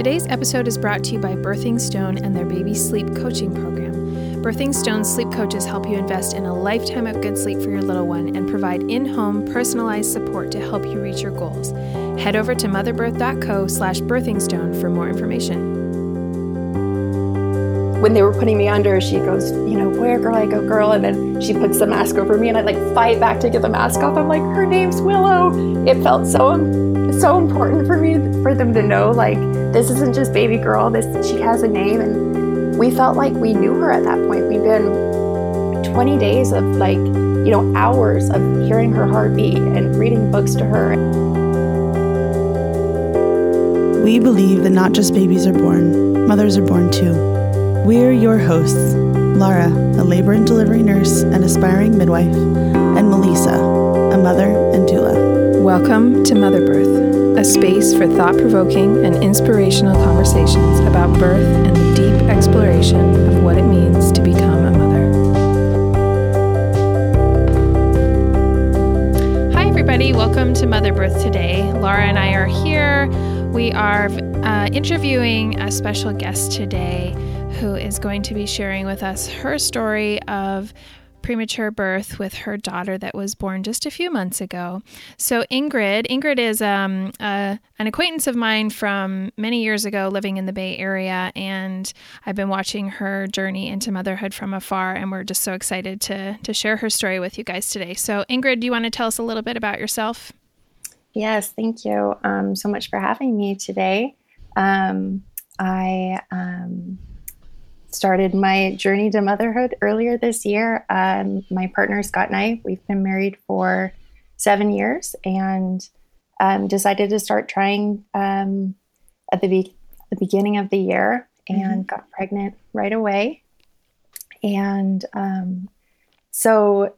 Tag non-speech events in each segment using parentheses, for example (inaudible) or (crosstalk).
Today's episode is brought to you by Birthing Stone and their baby sleep coaching program. Birthing Stone's sleep coaches help you invest in a lifetime of good sleep for your little one and provide in-home personalized support to help you reach your goals. Head over to motherbirth.co slash birthingstone for more information when they were putting me under, she goes, you know, where girl, I go girl, and then she puts the mask over me, and I like fight back to get the mask off. I'm like, her name's Willow. It felt so so important for me for them to know like this isn't just baby girl. This she has a name, and we felt like we knew her at that point. We've been 20 days of like you know hours of hearing her heartbeat and reading books to her. We believe that not just babies are born, mothers are born too. We're your hosts, Lara, a labor and delivery nurse and aspiring midwife, and Melissa, a mother and doula. Welcome to Mother Birth, a space for thought provoking and inspirational conversations about birth and the deep exploration of what it means to become a mother. Hi, everybody. Welcome to Mother Birth today. Laura and I are here. We are uh, interviewing a special guest today who is going to be sharing with us her story of premature birth with her daughter that was born just a few months ago. So Ingrid, Ingrid is um, an acquaintance of mine from many years ago, living in the Bay Area, and I've been watching her journey into motherhood from afar, and we're just so excited to to share her story with you guys today. So Ingrid, do you want to tell us a little bit about yourself? Yes, thank you um, so much for having me today. Um, I um, started my journey to motherhood earlier this year. Um, my partner, Scott, and I, we've been married for seven years and um, decided to start trying um, at the, be- the beginning of the year and mm-hmm. got pregnant right away. And um, so,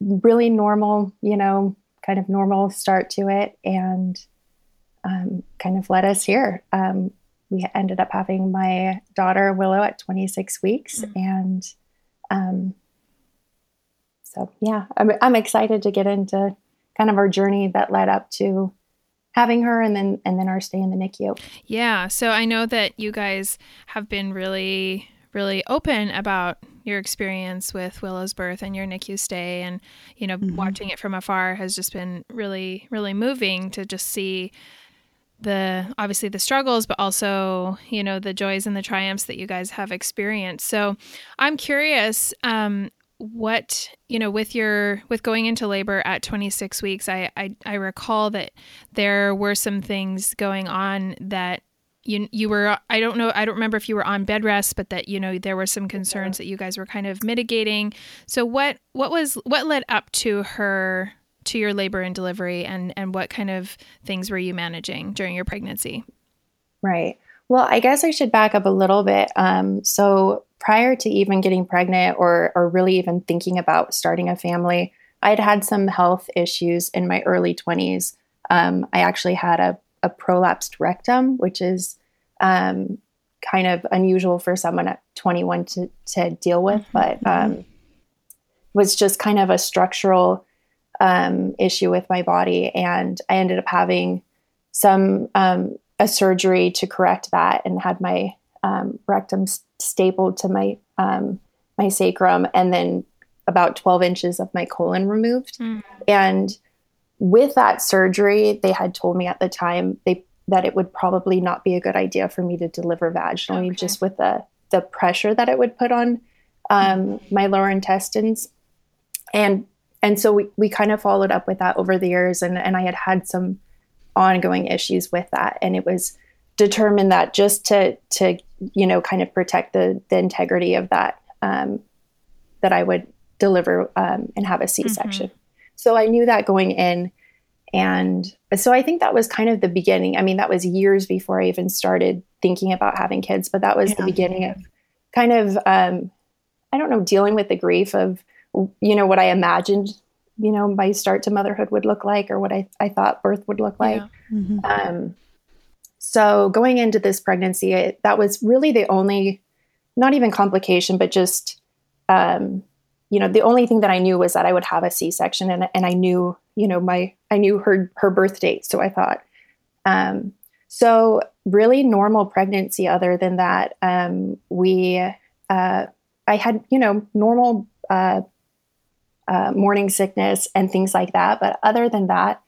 really normal, you know, kind of normal start to it and um, kind of led us here. We ended up having my daughter Willow at 26 weeks, mm-hmm. and um, so yeah, I'm, I'm excited to get into kind of our journey that led up to having her and then and then our stay in the NICU. Yeah, so I know that you guys have been really really open about your experience with Willow's birth and your NICU stay and you know mm-hmm. watching it from afar has just been really really moving to just see the obviously the struggles but also you know the joys and the triumphs that you guys have experienced. So i'm curious um, what you know with your with going into labor at 26 weeks I, I i recall that there were some things going on that you you were i don't know i don't remember if you were on bed rest but that you know there were some concerns that you guys were kind of mitigating. So what what was what led up to her to your labor and delivery and and what kind of things were you managing during your pregnancy? Right. Well i guess i should back up a little bit. Um, so prior to even getting pregnant or or really even thinking about starting a family i'd had some health issues in my early 20s um, i actually had a, a prolapsed rectum which is um, kind of unusual for someone at 21 to, to deal with mm-hmm. but um, was just kind of a structural um, issue with my body, and I ended up having some um, a surgery to correct that, and had my um, rectum stapled to my um, my sacrum, and then about 12 inches of my colon removed. Mm. And with that surgery, they had told me at the time they that it would probably not be a good idea for me to deliver vaginally, okay. just with the the pressure that it would put on um, my lower intestines. And and so we, we kind of followed up with that over the years and, and i had had some ongoing issues with that and it was determined that just to to you know kind of protect the the integrity of that um, that i would deliver um, and have a c-section mm-hmm. so i knew that going in and so i think that was kind of the beginning i mean that was years before i even started thinking about having kids but that was yeah. the beginning of kind of um, i don't know dealing with the grief of you know, what I imagined, you know, my start to motherhood would look like or what I, I thought birth would look like. Yeah. Mm-hmm. Um, so going into this pregnancy, it, that was really the only, not even complication, but just, um, you know, the only thing that I knew was that I would have a C-section and, and I knew, you know, my, I knew her, her birth date. So I thought, um, so really normal pregnancy. Other than that, um, we uh, I had you know normal uh, uh, morning sickness and things like that. But other than that,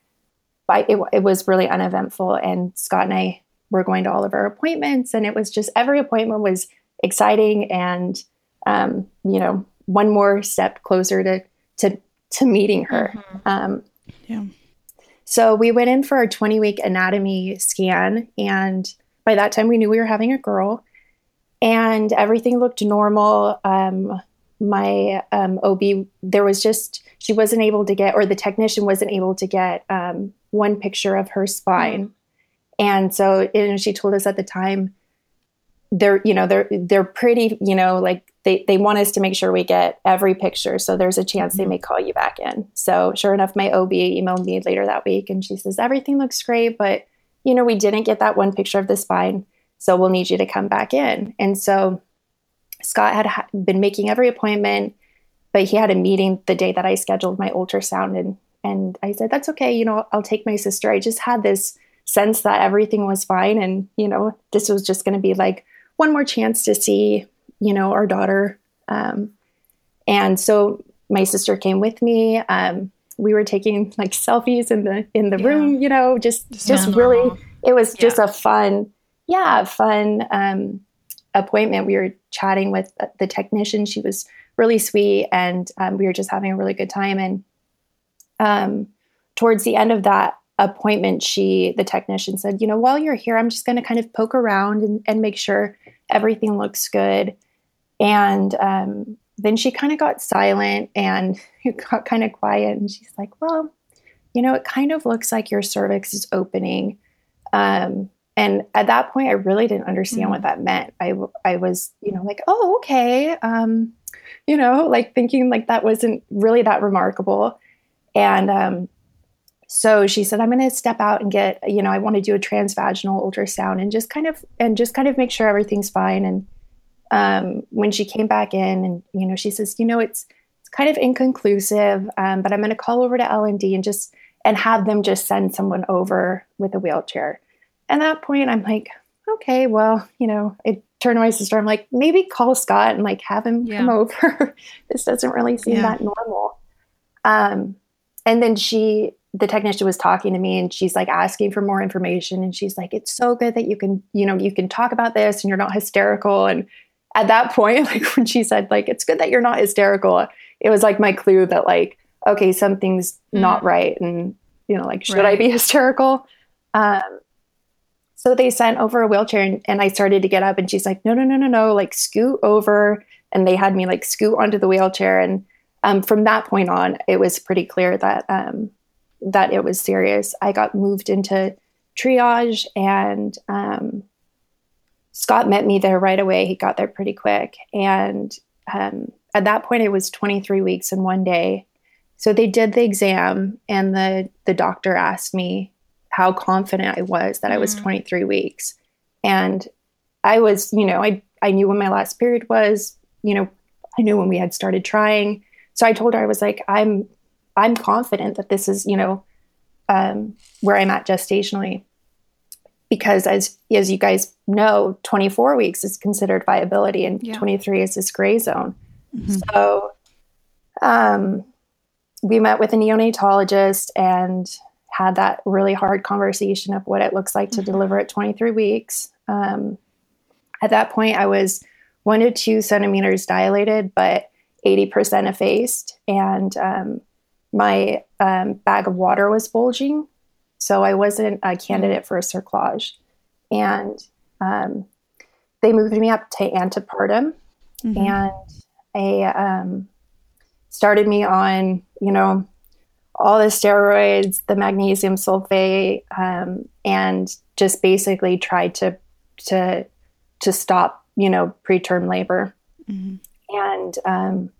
I, it, it was really uneventful. And Scott and I were going to all of our appointments, and it was just every appointment was exciting and um, you know one more step closer to to to meeting her. Mm-hmm. Um, yeah. So we went in for our 20 week anatomy scan, and by that time we knew we were having a girl, and everything looked normal. Um, my um, OB, there was just she wasn't able to get, or the technician wasn't able to get um, one picture of her spine, mm-hmm. and so and she told us at the time they're you know they're they're pretty you know like they, they want us to make sure we get every picture. So there's a chance they mm-hmm. may call you back in. So sure enough, my OB emailed me later that week and she says, everything looks great, but you know, we didn't get that one picture of the spine. So we'll need you to come back in. And so Scott had ha- been making every appointment, but he had a meeting the day that I scheduled my ultrasound. And, and I said, that's okay. You know, I'll take my sister. I just had this sense that everything was fine. And, you know, this was just going to be like one more chance to see you know, our daughter. Um, and so my sister came with me. Um, we were taking like selfies in the in the yeah. room, you know, just just yeah. really it was just a fun, yeah, fun um, appointment. We were chatting with the technician. She was really sweet, and um, we were just having a really good time. And um, towards the end of that appointment, she the technician said, "You know, while you're here, I'm just going to kind of poke around and, and make sure everything looks good." And um, then she kind of got silent and (laughs) got kind of quiet. And she's like, Well, you know, it kind of looks like your cervix is opening. Um, and at that point, I really didn't understand mm-hmm. what that meant. I, I was, you know, like, oh, okay. Um, you know, like thinking like that wasn't really that remarkable. And um, so she said, I'm going to step out and get, you know, I want to do a transvaginal ultrasound and just kind of, and just kind of make sure everything's fine. And um, when she came back in and you know she says you know it's it's kind of inconclusive um, but i'm going to call over to l&d and just and have them just send someone over with a wheelchair and that point i'm like okay well you know i turn to my sister i'm like maybe call scott and like have him yeah. come over (laughs) this doesn't really seem yeah. that normal um, and then she the technician was talking to me and she's like asking for more information and she's like it's so good that you can you know you can talk about this and you're not hysterical and at that point, (laughs) like when she said, like, it's good that you're not hysterical, it was like my clue that, like, okay, something's mm. not right. And, you know, like, should right. I be hysterical? Um, so they sent over a wheelchair and, and I started to get up and she's like, no, no, no, no, no, like scoot over. And they had me like scoot onto the wheelchair. And um, from that point on, it was pretty clear that um, that it was serious. I got moved into triage and um, Scott met me there right away. He got there pretty quick. And um, at that point, it was 23 weeks and one day. So they did the exam, and the, the doctor asked me how confident I was that mm. I was mm. 23 weeks. And I was, you know, I, I knew when my last period was, you know, I knew when we had started trying. So I told her, I was like, I'm, I'm confident that this is, you know, um, where I'm at gestationally because as as you guys know 24 weeks is considered viability and yeah. 23 is this gray zone mm-hmm. so um, we met with a neonatologist and had that really hard conversation of what it looks like to mm-hmm. deliver at 23 weeks um, at that point i was one to two centimeters dilated but 80% effaced and um, my um, bag of water was bulging so I wasn't a candidate for a cerclage. And um, they moved me up to antepartum mm-hmm. and they um, started me on, you know, all the steroids, the magnesium sulfate, um, and just basically tried to to to stop, you know, preterm labor. Mm-hmm. And um,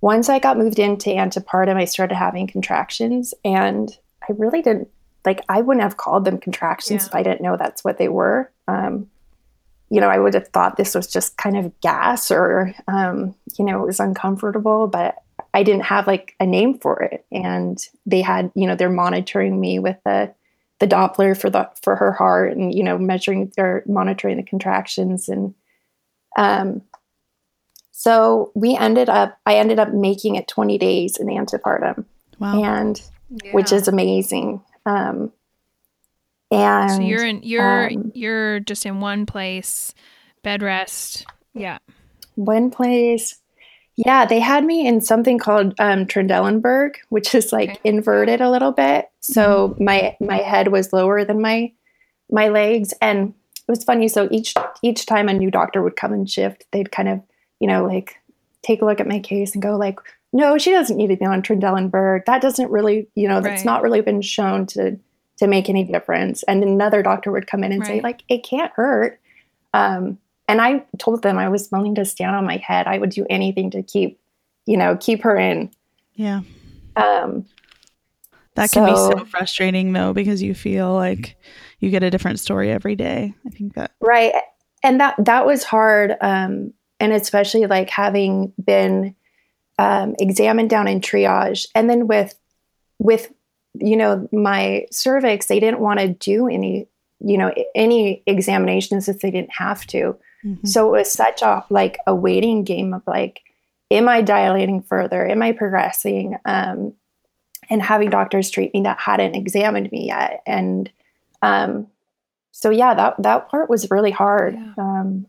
once I got moved into antepartum, I started having contractions, and I really didn't like I wouldn't have called them contractions yeah. if I didn't know that's what they were. Um, you know, I would have thought this was just kind of gas or, um, you know, it was uncomfortable, but I didn't have like a name for it. And they had, you know, they're monitoring me with the, the Doppler for the for her heart, and you know, measuring or monitoring the contractions, and um, so we ended up. I ended up making it 20 days in antepartum, Wow. and which is amazing. Um, and so you're in you're um, you're just in one place, bed rest. Yeah. One place. Yeah, they had me in something called um, Trendelenburg, which is like Okay. inverted a little bit. So my my head was lower than my my legs, and it was funny. So each each time a new doctor would come and shift, they'd kind of you know like take a look at my case and go like, no, she doesn't need to be on Trendelenburg. That doesn't really you know that's Right. not really been shown to to make any difference. And another doctor would come in and say like, it can't hurt. Um, and I told them I was willing to stand on my head. I would do anything to keep, you know, keep her in. Yeah. Um, That can be so So- frustrating though because you feel like you get a different story every day. I think that right. And that that was hard. Um, and especially like having been um, examined down in triage, and then with with you know my cervix, they didn't want to do any you know any examinations if they didn't have to. Mhm. So it was such a like a waiting game of like, am I dilating further? Am I progressing? Um, and having doctors treat me that hadn't examined me yet. And um, so yeah, that that part was really hard. Yeah. Um,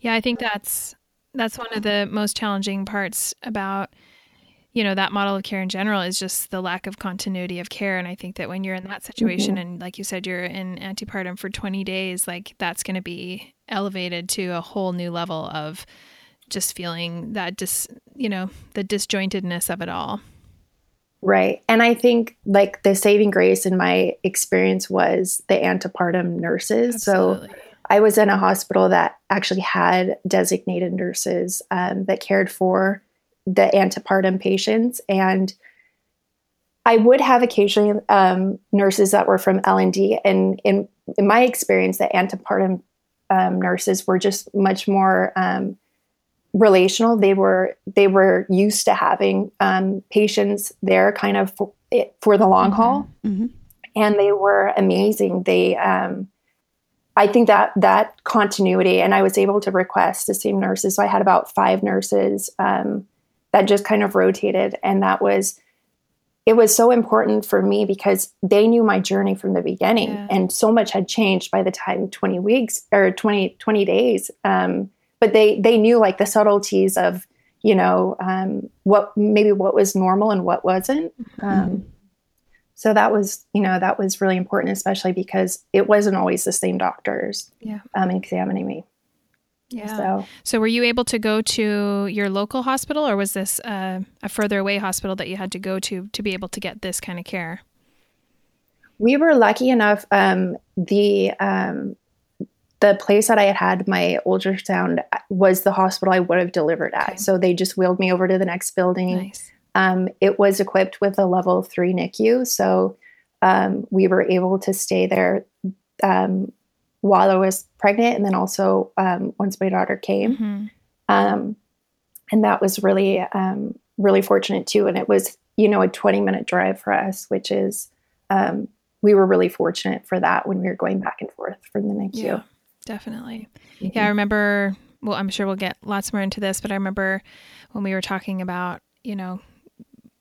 Yeah, I think that's that's one of the most challenging parts about you know that model of care in general is just the lack of continuity of care and I think that when you're in that situation and like you said you're in antepartum for 20 days like that's going to be elevated to a whole new level of just feeling that dis you know the disjointedness of it all. right. And I think like the saving grace in my experience was the antepartum nurses. So I was in a hospital that actually had designated nurses um, that cared for the antepartum patients, and I would have occasionally um, nurses that were from L and D. And in in my experience, the antepartum um, nurses were just much more um, relational. They were they were used to having um, patients there, kind of for, for the long haul Mhm. and they were amazing. They, um, I think that that continuity, and I was able to request the same nurses. So I had about five nurses um, that just kind of rotated, and that was it was so important for me because they knew my journey from the beginning, Yeah. and so much had changed by the time twenty weeks or 20, 20 days. Um, but they they knew like the subtleties of you know um, what maybe what was normal and what wasn't. Um, so that was, you know, that was really important, especially because it wasn't always the same doctors Yeah. um, examining me. Yeah. So So, were you able to go to your local hospital, or was this uh, a further away hospital that you had to go to to be able to get this kind of care? we were lucky enough. Um, the um, the place that I had had my ultrasound was the hospital I would have delivered at. Okay. So they just wheeled me over to the next building. Nice. Um, it was equipped with a level three NICU, so um, we were able to stay there um, while I was pregnant, and then also um, once my daughter came. Mhm. um, and that was really um, really fortunate too and it was you know a 20 minute drive for us which is um, we were really fortunate for that when we were going back and forth from the NICU. Yeah, definitely. Mhm. Yeah, I remember. Well, I'm sure we'll get lots more into this, but I remember when we were talking about, you know,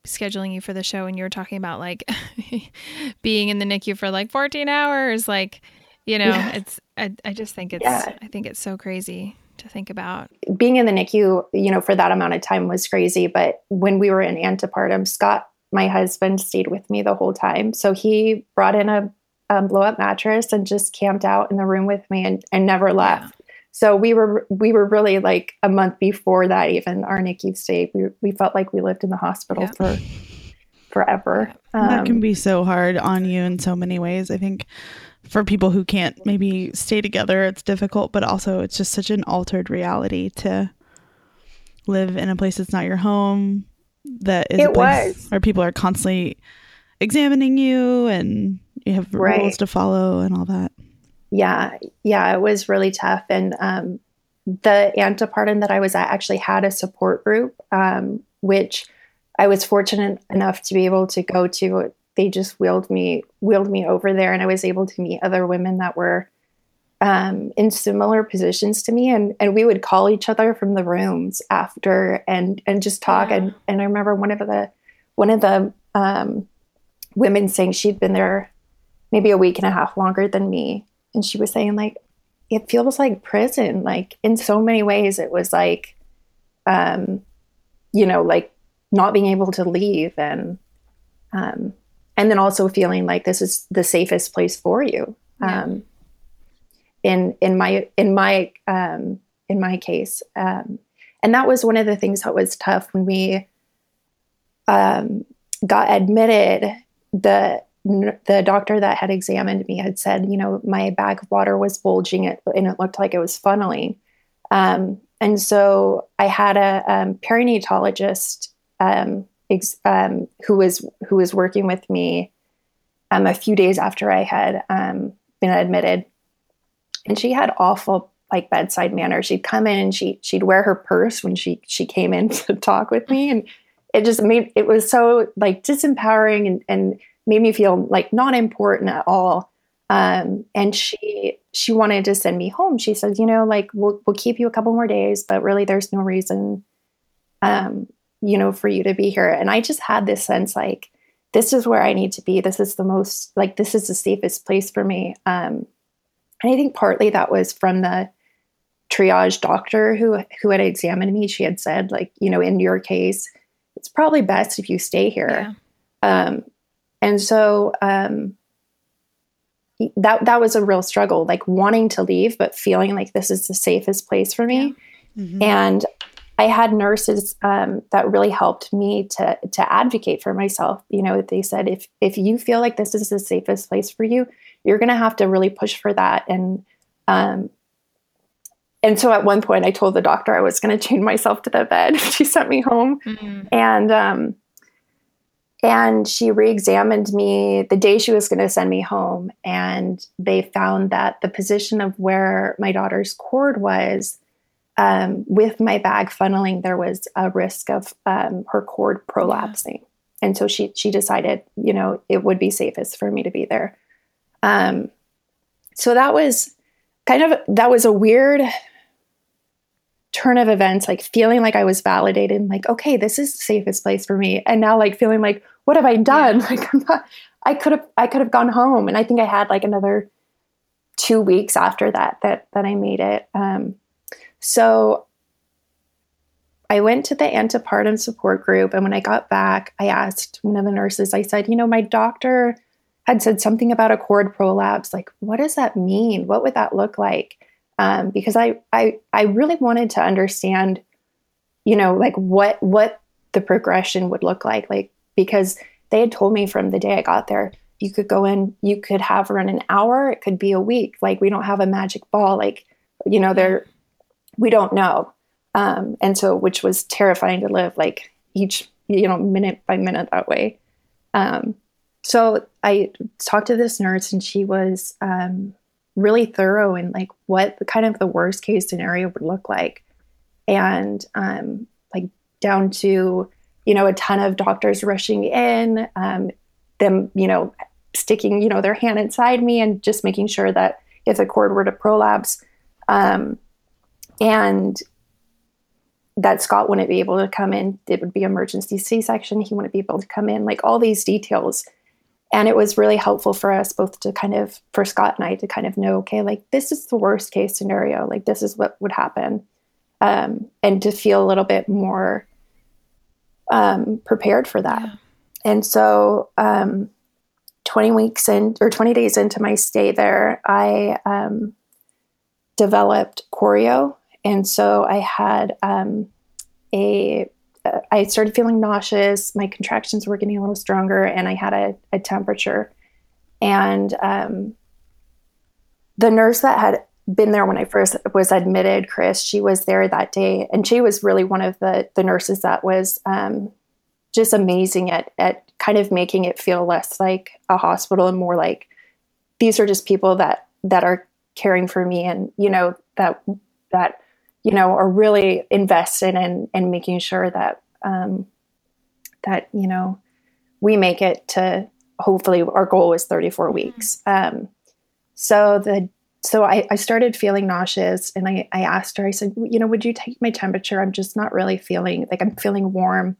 scheduling you for the show, and you were talking about like (laughs) being in the NICU for like 14 hours. Like, you know, Yeah. it's. I, I just think it's. Yeah. I think it's so crazy to think about. being in the NICU, you know, for that amount of time was crazy. But when we were in antepartum, Scott, my husband, stayed with me the whole time. So he brought in a um, blow up mattress and just camped out in the room with me and, and never left. So we were we were really like a month before that even our NICU stay. We we felt like we lived in the hospital Yeah. for forever. that can Um, be so hard on you in so many ways. I think for people who can't maybe stay together, it's difficult, but also it's just such an altered reality to live in a place that's not your home. That is a It place was. where people are constantly examining you and you have Right. rules to follow and all that. yeah yeah it was really tough and um, the antepartum that i was at actually had a support group um, which i was fortunate enough to be able to go to they just wheeled me wheeled me over there and I was able to meet other women that were um, in similar positions to me. And and we would call each other from the rooms after and and just talk. Yeah. and and I remember one of the one of the um, women saying she'd been there maybe a week and a half longer than me. And she was saying like it feels like prison. Like in so many ways it was like um you know like not being able to leave and um and then also feeling like this is the safest place for you yeah. um in in my in my um in my case um and that was one of the things that was tough when we um got admitted the the doctor that had examined me had said, you know, my bag of water was bulging it, and it looked like it was funneling. Um, and so I had a um, perinatologist um, um, who was who was working with me um, a few days after I had um, been admitted, and she had awful like bedside manner. She'd come in and she she'd wear her purse when she she came in (laughs) to talk with me, and it just made it was so like disempowering and and made me feel like not important at all. Um, and she she wanted to send me home. She said, you know, like we'll we'll keep you a couple more days, but really there's no reason, um, you know, for you to be here. And I just had this sense like this is where I need to be. This is the most like this is the safest place for me. Um, and I think partly that was from the triage doctor who who had examined me. She had said like, you know, in your case, it's probably best if you stay here. Yeah. Um, and so um, that that was a real struggle, like wanting to leave, but feeling like this is the safest place for me. Mm-hmm. And I had nurses um, that really helped me to to advocate for myself. You know, they said if if you feel like this is the safest place for you, you're going to have to really push for that. And um, and so at one point, I told the doctor I was going (laughs) to chain myself to the bed. she sent me home, mm-hmm. and um, and she re examined me the day she was going to send me home. And they found that the position of where my daughter's cord was, um, with my bag funneling, there was a risk of um, her cord prolapsing. And so she, she decided, you know, it would be safest for me to be there. Um, so that was kind of, that was a weird turn of events, like feeling like I was validated, like, okay, this is the safest place for me. And now like feeling like, what have I done? Yeah. (laughs) Like I'm not, I could have, I could have gone home. And I think I had like another two weeks after that, that, that I made it. Um, so I went to the antepartum support group. And when I got back, I asked one of the nurses, I said, you know, my doctor had said something about a cord prolapse. Like, what does that mean? What would that look like? um, because I, I I really wanted to understand, you know, like what what the progression would look like, like because they had told me from the day I got there, you could go in, you could have run an hour, it could be a week. Like we don't have a magic ball, like you know, there we don't know, um, and so which was terrifying to live like each you know minute by minute that way. Um, so I talked to this nurse, and she was um, really thorough in like what the kind of the worst case scenario would look like and um, like down to you know a ton of doctors rushing in um, them you know sticking you know their hand inside me and just making sure that if the cord were to prolapse um, and that Scott wouldn't be able to come in. It would be emergency C section. He wouldn't be able to come in. Like all these details and it was really helpful for us both to kind of for scott and i to kind of know okay like this is the worst case scenario like this is what would happen um, and to feel a little bit more um, prepared for that yeah. and so um, 20 weeks in or 20 days into my stay there i um, developed chorio and so i had um, a I started feeling nauseous. My contractions were getting a little stronger, and I had a, a temperature. And um, the nurse that had been there when I first was admitted, Chris, she was there that day, and she was really one of the the nurses that was um, just amazing at at kind of making it feel less like a hospital and more like these are just people that that are caring for me, and you know that that you know, are really invested in in making sure that um, that you know we make it to hopefully our goal is 34 mm-hmm. weeks. Um, so the so I, I, started feeling nauseous and I, I asked her, I said, you know, would you take my temperature? I'm just not really feeling like I'm feeling warm.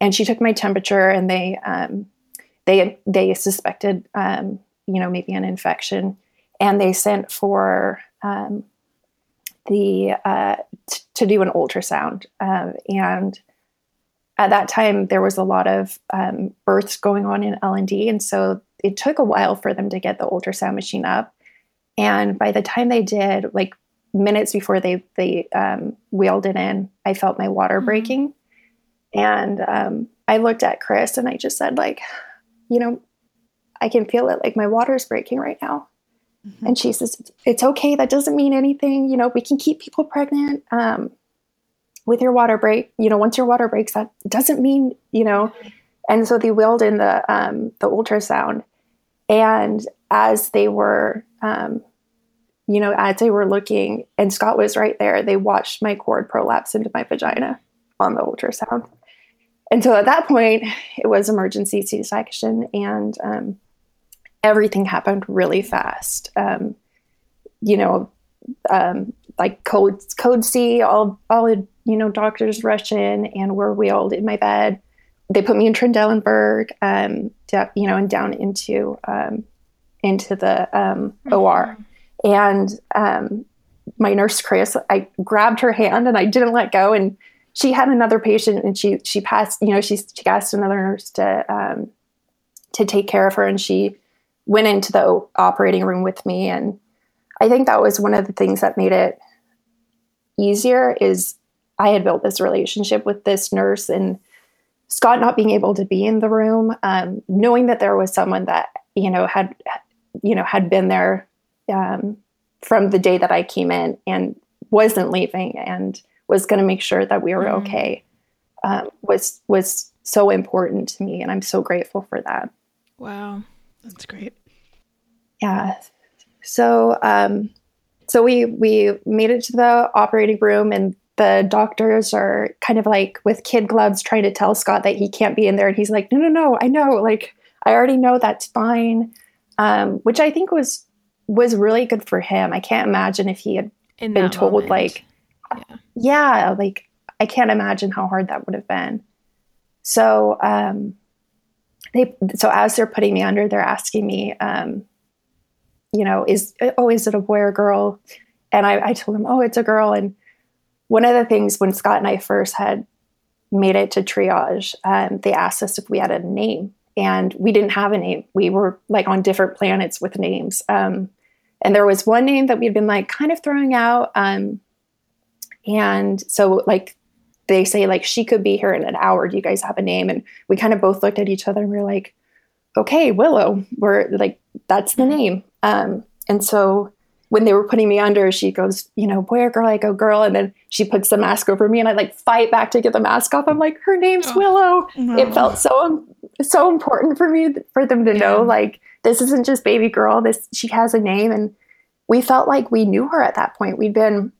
And she took my temperature and they um, they they suspected um, you know maybe an infection and they sent for um, the uh, t- to do an ultrasound uh, and at that time there was a lot of um, births going on in l&d and so it took a while for them to get the ultrasound machine up. And by the time they did like minutes before they they um, wheeled it in i felt my water mm-hmm. breaking. And um, i looked at chris and i just said like you know i can feel it. Like my water's breaking right now mm-hmm. and she says it's okay that doesn't mean anything you know we can keep people pregnant um, with your water break, you know, once your water breaks, that doesn't mean, you know. And so they wheeled in the um, the ultrasound, and as they were, um, you know, as they were looking, and Scott was right there, they watched my cord prolapse into my vagina on the ultrasound. And so at that point, it was emergency C-section, and um, everything happened really fast. Um, you know, um, like code code C, all all you know, doctors rush in and were wheeled in my bed. They put me in Trendelenburg, um, you know, and down into um, into the um, mm-hmm. OR. And um, my nurse Chris, I grabbed her hand and I didn't let go. And she had another patient, and she she passed. You know, she she asked another nurse to um, to take care of her, and she went into the operating room with me. And I think that was one of the things that made it easier is I had built this relationship with this nurse and Scott not being able to be in the room, um, knowing that there was someone that you know had you know had been there um, from the day that I came in and wasn't leaving and was going to make sure that we were mm-hmm. okay um, was was so important to me, and I'm so grateful for that. Wow, that's great. Yeah. So um, so we we made it to the operating room and the doctors are kind of like with kid gloves trying to tell Scott that he can't be in there. And he's like, no, no, no, I know. Like, I already know that's fine. Um, which I think was was really good for him. I can't imagine if he had in been told moment. like yeah. yeah, like I can't imagine how hard that would have been. So um they so as they're putting me under, they're asking me, um, you know, is oh, is it a boy or girl? And I, I told them, oh, it's a girl. And one of the things when Scott and I first had made it to triage, um, they asked us if we had a name, and we didn't have a name. We were like on different planets with names. Um, and there was one name that we'd been like kind of throwing out. Um, and so, like, they say, like, she could be here in an hour. Do you guys have a name? And we kind of both looked at each other and we are like, okay, Willow. We're like, that's the name. Um, and so when they were putting me under, she goes, you know, boy or girl, I go girl. And then she puts the mask over me and I like fight back to get the mask off. I'm like, her name's oh, Willow. No. It felt so, so important for me, for them to yeah. know, like, this isn't just baby girl. This, she has a name. And we felt like we knew her at that point. We'd been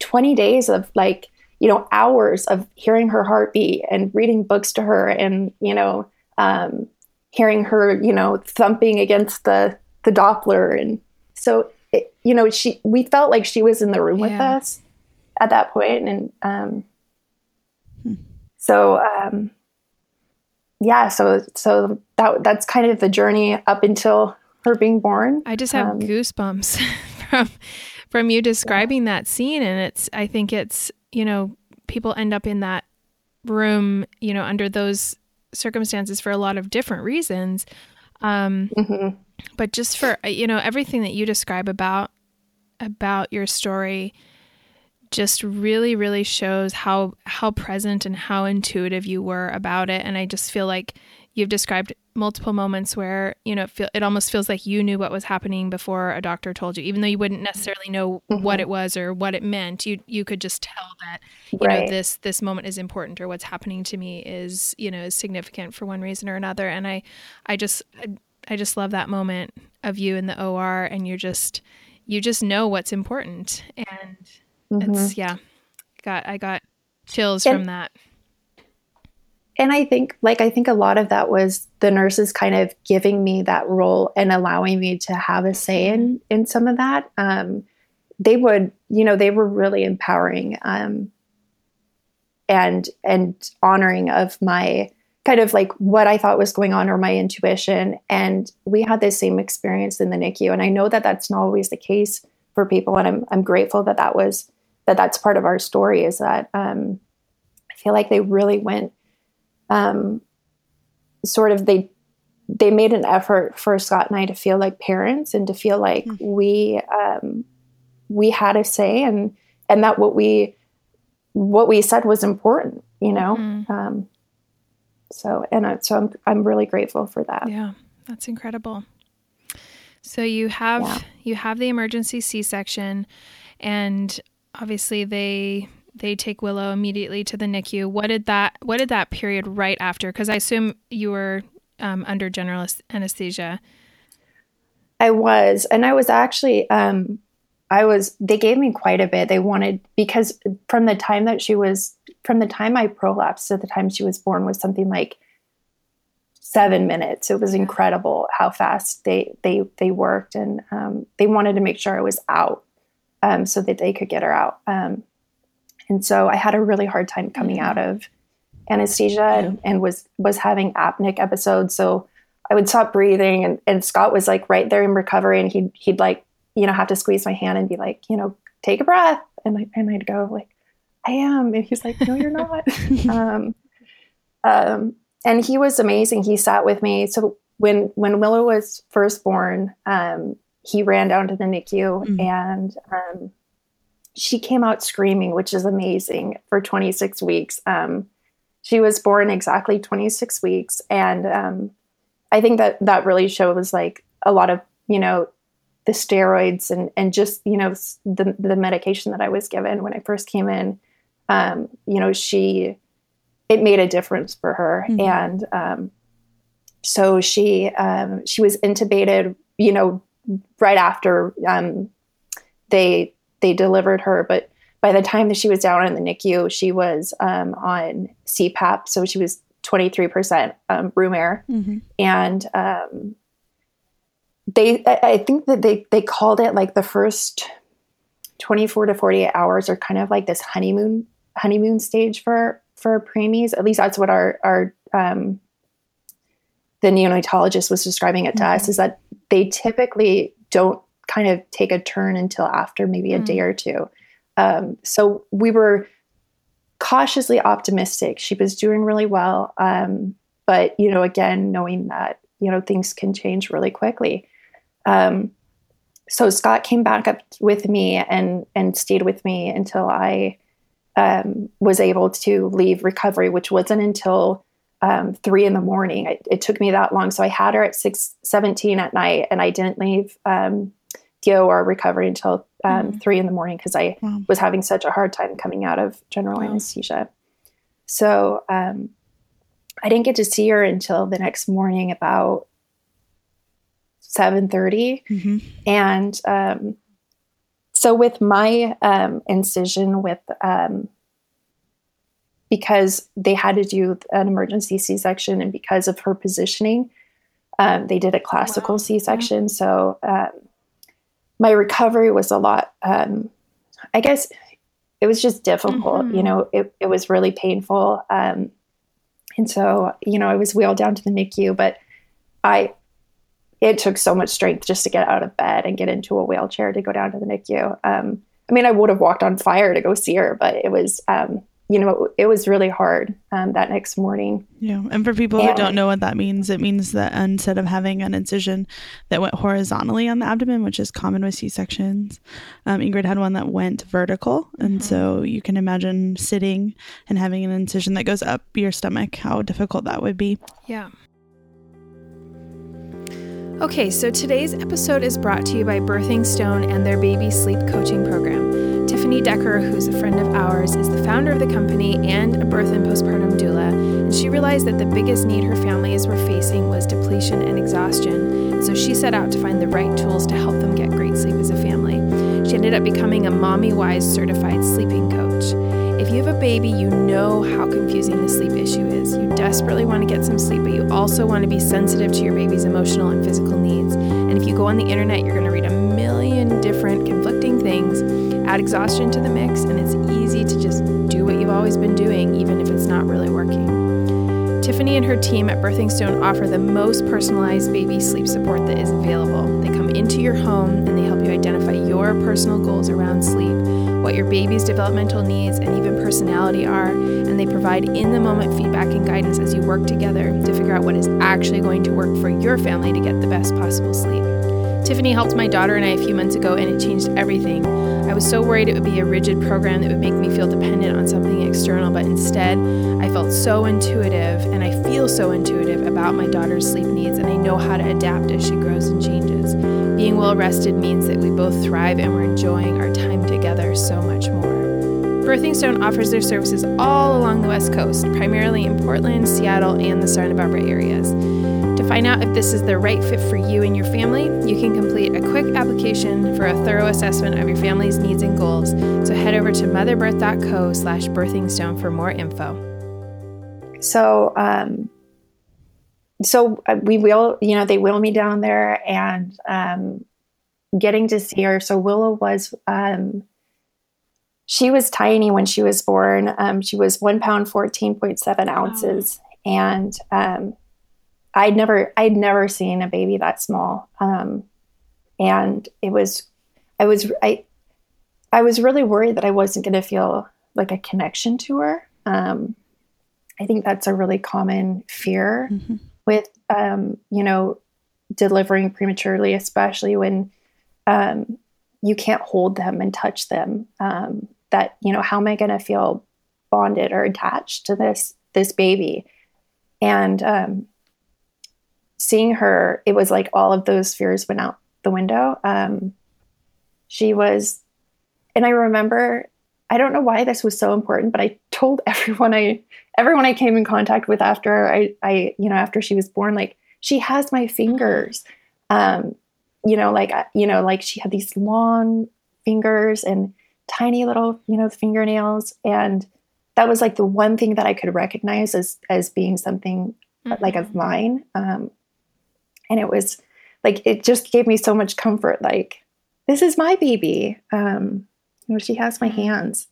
20 days of like, you know, hours of hearing her heartbeat and reading books to her and, you know, um, hearing her, you know, thumping against the, the Doppler. And so you know, she we felt like she was in the room yeah. with us at that point, and um, hmm. so um, yeah, so so that that's kind of the journey up until her being born. I just have um, goosebumps (laughs) from from you describing yeah. that scene, and it's I think it's you know people end up in that room, you know, under those circumstances for a lot of different reasons. Um, mm-hmm. But just for you know everything that you describe about about your story just really really shows how how present and how intuitive you were about it and i just feel like you've described multiple moments where you know it, feel, it almost feels like you knew what was happening before a doctor told you even though you wouldn't necessarily know mm-hmm. what it was or what it meant you you could just tell that you right. know this this moment is important or what's happening to me is you know is significant for one reason or another and i i just I, I just love that moment of you in the OR and you're just you just know what's important and mm-hmm. it's yeah got i got chills and, from that and I think, like, I think a lot of that was the nurses kind of giving me that role and allowing me to have a say in in some of that. Um, they would, you know, they were really empowering um, and and honoring of my kind of like what I thought was going on or my intuition. And we had the same experience in the NICU, and I know that that's not always the case for people, and I'm I'm grateful that that was that that's part of our story. Is that um, I feel like they really went um, sort of they they made an effort for Scott and I to feel like parents and to feel like mm-hmm. we um, we had a say and and that what we what we said was important, you know. Mm-hmm. Um, so and I, so I'm I'm really grateful for that. Yeah, that's incredible. So you have yeah. you have the emergency C-section, and obviously they they take Willow immediately to the NICU. What did that What did that period right after? Because I assume you were um, under general anesthesia. I was, and I was actually, um, I was. They gave me quite a bit. They wanted because from the time that she was, from the time I prolapsed to the time she was born was something like seven minutes. It was incredible how fast they they they worked, and um, they wanted to make sure I was out um, so that they could get her out. Um, and so I had a really hard time coming out of anesthesia and, and, was was having apneic episodes. So I would stop breathing and, and Scott was like right there in recovery and he'd he'd like, you know, have to squeeze my hand and be like, you know, take a breath. And I and I'd go like, I am. And he's like, No, you're (laughs) not. um, um, and he was amazing. He sat with me. So when when Willow was first born, um, he ran down to the NICU mm-hmm. and um, she came out screaming, which is amazing for 26 weeks. Um, she was born exactly 26 weeks. And um, I think that that really shows like a lot of, you know, the steroids and, and just, you know, the, the medication that I was given when I first came in, um, you know, she, it made a difference for her. Mm-hmm. And um, so she, um, she was intubated, you know, right after um, they they delivered her, but by the time that she was down in the NICU, she was um, on CPAP, so she was 23% um, room air, mm-hmm. and um, they, I think that they they called it like the first 24 to 48 hours are kind of like this honeymoon honeymoon stage for for preemies. At least that's what our our um, the neonatologist was describing it to mm-hmm. us. Is that they typically don't kind of take a turn until after maybe a mm. day or two. Um, so we were cautiously optimistic. She was doing really well. Um, but, you know, again, knowing that, you know, things can change really quickly. Um, so Scott came back up with me and, and stayed with me until I um, was able to leave recovery, which wasn't until um, three in the morning. It, it, took me that long. So I had her at six seventeen at night and I didn't leave or recovery until um, mm three in the morning because I wow. was having such a hard time coming out of general wow. anesthesia. So um, I didn't get to see her until the next morning about 7.30 mm-hmm. and um, so with my um, incision with um, because they had to do an emergency c-section and because of her positioning um, they did a classical wow. c-section yeah. so um, my recovery was a lot um, i guess it was just difficult mm-hmm. you know it, it was really painful um, and so you know i was wheeled down to the nicu but i it took so much strength just to get out of bed and get into a wheelchair to go down to the nicu um, i mean i would have walked on fire to go see her but it was um, you know, it was really hard um, that next morning. Yeah. And for people and, who don't know what that means, it means that instead of having an incision that went horizontally on the abdomen, which is common with C sections, um, Ingrid had one that went vertical. And mm-hmm. so you can imagine sitting and having an incision that goes up your stomach, how difficult that would be. Yeah. Okay, so today's episode is brought to you by Birthing Stone and their baby sleep coaching program. Tiffany Decker, who's a friend of ours, is the founder of the company and a birth and postpartum doula, and she realized that the biggest need her families were facing was depletion and exhaustion. So she set out to find the right tools to help them get great sleep as a family. She ended up becoming a Mommy Wise certified sleeping coach. If you have a baby, you know how confusing the sleep issue is. You desperately want to get some sleep, but you also want to be sensitive to your baby's emotional and physical needs. And if you go on the internet, you're going to read a million different conflicting things, add exhaustion to the mix, and it's easy to just do what you've always been doing, even if it's not really working. Tiffany and her team at Birthing Stone offer the most personalized baby sleep support that is available. They come into your home and they help you identify your personal goals around sleep what your baby's developmental needs and even personality are, and they provide in the moment feedback and guidance as you work together to figure out what is actually going to work for your family to get the best possible sleep. Tiffany helped my daughter and I a few months ago, and it changed everything. I was so worried it would be a rigid program that would make me feel dependent on something external, but instead, I felt so intuitive and I feel so intuitive about my daughter's sleep needs, and I know how to adapt as she grows and changes. Being well rested means that we both thrive and we're enjoying our time together so much more. Birthing Stone offers their services all along the West Coast, primarily in Portland, Seattle, and the Santa Barbara areas. To find out if this is the right fit for you and your family, you can complete a quick application for a thorough assessment of your family's needs and goals. So head over to motherbirth.co slash birthingstone for more info. So, um, so uh, we will, you know, they wheel me down there and um, getting to see her. So Willow was, um, she was tiny when she was born. Um, she was one pound, 14.7 ounces. Wow. And um, I'd never, I'd never seen a baby that small. Um, and it was, I was, I, I was really worried that I wasn't going to feel like a connection to her. Um, I think that's a really common fear. Mm-hmm with um, you know delivering prematurely, especially when um, you can't hold them and touch them. Um, that you know, how am I going to feel bonded or attached to this this baby? And um, seeing her, it was like all of those fears went out the window. Um, she was, and I remember I don't know why this was so important, but I told (laughs) everyone I everyone I came in contact with after I, I you know after she was born, like she has my fingers, um, you know, like you know, like she had these long fingers and tiny little you know fingernails, and that was like the one thing that I could recognize as as being something mm-hmm. like of mine, um, and it was like it just gave me so much comfort, like this is my baby. Um, you know, she has my mm-hmm. hands.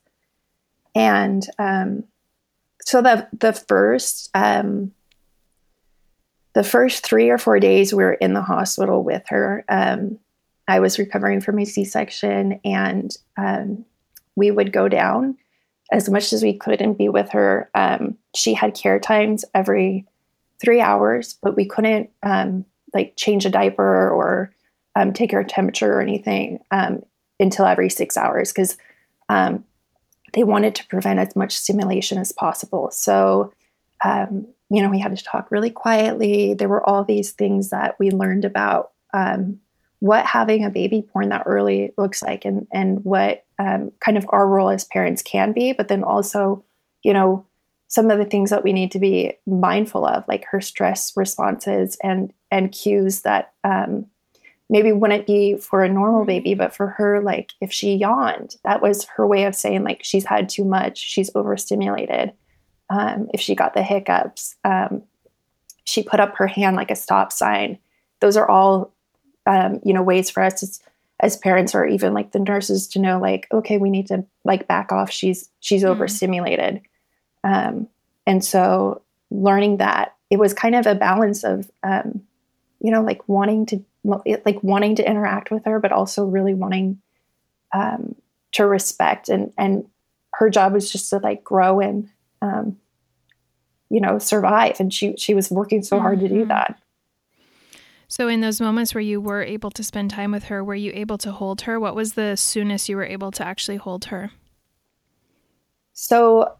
And um, so the the first um, the first three or four days we were in the hospital with her. Um, I was recovering from a C section, and um, we would go down as much as we could and be with her. Um, she had care times every three hours, but we couldn't um, like change a diaper or um, take her temperature or anything um, until every six hours because they wanted to prevent as much stimulation as possible. So, you know, we had to talk really quietly. There were all these things that we learned about um, what having a baby born that early looks like and, and what um, kind of our role as parents can be, but then also, you know, some of the things that we need to be mindful of, like her stress responses and and cues that um, maybe wouldn't be for a normal baby, but for her, like if she yawned, that was her way of saying like she's had too much, she's overstimulated. Um, if she got the hiccups, um, she put up her hand like a stop sign. Those are all, um, you know, ways for us as, as, parents or even like the nurses to know like, okay, we need to like back off. She's she's mm-hmm. overstimulated, um, and so learning that it was kind of a balance of, um, you know, like wanting to like wanting to interact with her, but also really wanting um, to respect and and her job was just to like grow and um, you know survive, and she she was working so hard to do mm-hmm. that. So, in those moments where you were able to spend time with her, were you able to hold her? What was the soonest you were able to actually hold her? So,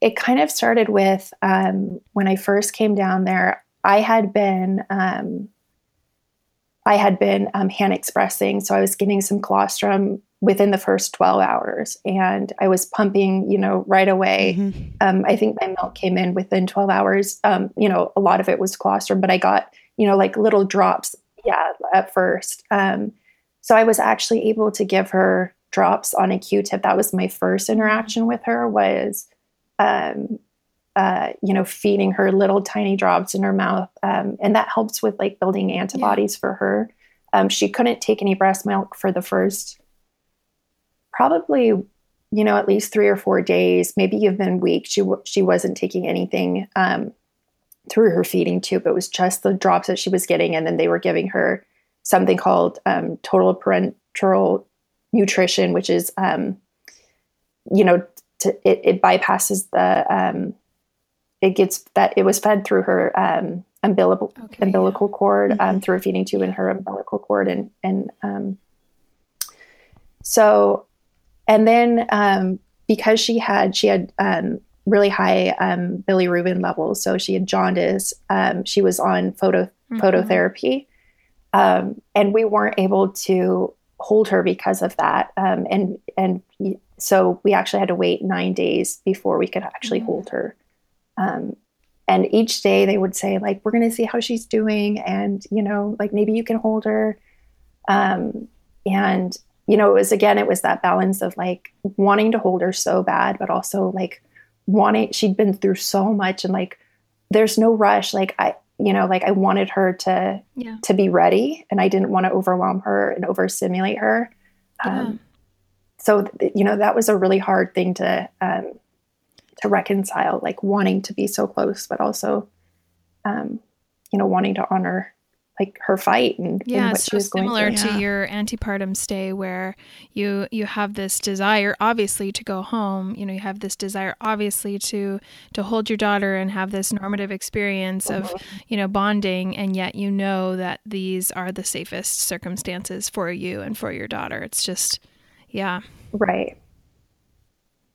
it kind of started with um, when I first came down there. I had been um, I had been um, hand expressing, so I was getting some colostrum within the first 12 hours and I was pumping, you know, right away. Mm-hmm. Um, I think my milk came in within 12 hours. Um, you know, a lot of it was colostrum, but I got, you know, like little drops, yeah, at first. Um, so I was actually able to give her drops on a Q-tip. That was my first interaction with her. Was um, uh, you know, feeding her little tiny drops in her mouth. Um, and that helps with like building antibodies yeah. for her. Um, she couldn't take any breast milk for the first probably, you know, at least three or four days, maybe even weeks. She, w- she wasn't taking anything um, through her feeding tube. It was just the drops that she was getting. And then they were giving her something called um, total parenteral nutrition, which is, um, you know, to, it, it bypasses the um, it gets that it was fed through her um, umbilical okay, umbilical yeah. cord um, mm-hmm. um, through a feeding tube in her umbilical cord and and um, so and then um, because she had she had um, really high um, bilirubin levels, so she had jaundice. she was on photo mm-hmm. phototherapy, and we weren't able to hold her because of that. and and so we actually had to wait nine days before we could actually mm-hmm. hold her. Um, and each day they would say, like, we're going to see how she's doing. And, you know, like maybe you can hold her. Um, and, you know, it was again, it was that balance of like wanting to hold her so bad, but also like wanting, she'd been through so much and like, there's no rush. Like, I, you know, like I wanted her to, yeah. to be ready and I didn't want to overwhelm her and overstimulate her. Yeah. Um, so, you know, that was a really hard thing to, um, to reconcile like wanting to be so close but also um, you know wanting to honor like her fight and, yeah, and what so similar to yeah. your antepartum stay where you you have this desire obviously to go home you know you have this desire obviously to to hold your daughter and have this normative experience of mm-hmm. you know bonding and yet you know that these are the safest circumstances for you and for your daughter it's just yeah right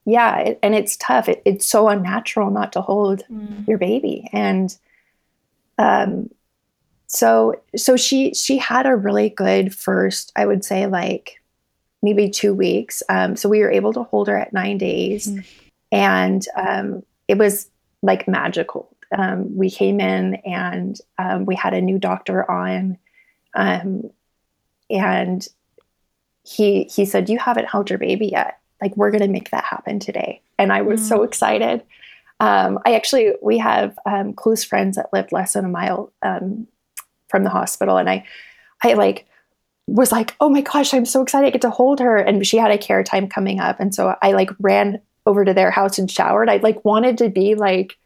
yeah, it, and it's tough. It, it's so unnatural not to hold mm. your baby, and um, so so she she had a really good first, I would say, like maybe two weeks. Um, so we were able to hold her at nine days, mm. and um, it was like magical. Um, we came in and um, we had a new doctor on, um, and he he said, "You haven't held your baby yet." like we're going to make that happen today and i was mm. so excited um, i actually we have um, close friends that live less than a mile um, from the hospital and i i like was like oh my gosh i'm so excited i get to hold her. And she had a care time coming up and so i like ran over to their house and showered. I like wanted to be like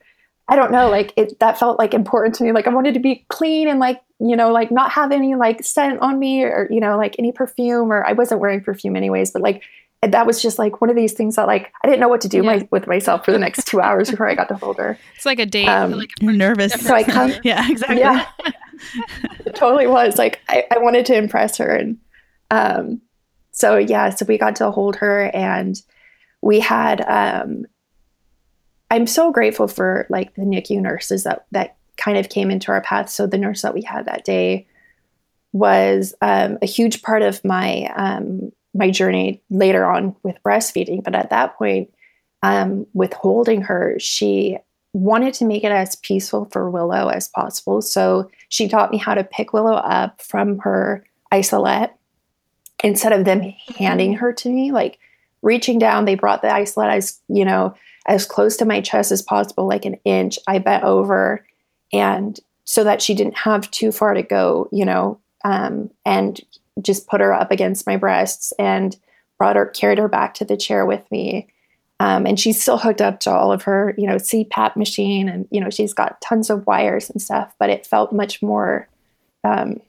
i don't know like it that felt like important to me like i wanted to be clean and like you know like not have any like scent on me or you know like any perfume or i wasn't wearing perfume anyways but like that was just like one of these things that like I didn't know what to do yeah. my, with myself for the next two hours before I got to hold her. (laughs) It's like a date. Um, like you're nervous. So I come. (laughs) yeah, exactly. Yeah, (laughs) it totally was. Like I, I wanted to impress her, and um, so yeah, so we got to hold her, and we had. Um, I'm so grateful for like the NICU nurses that that kind of came into our path. So the nurse that we had that day was um, a huge part of my um, my journey later on with breastfeeding. But at that point, um, with her, she wanted to make it as peaceful for Willow as possible. So she taught me how to pick Willow up from her isolette instead of them handing her to me, like reaching down. They brought the isolette as, you know, as close to my chest as possible, like an inch. I bent over and so that she didn't have too far to go, you know, um, and just put her up against my breasts and brought her, carried her back to the chair with me. Um, and she's still hooked up to all of her, you know, CPAP machine, and you know, she's got tons of wires and stuff. But it felt much more um,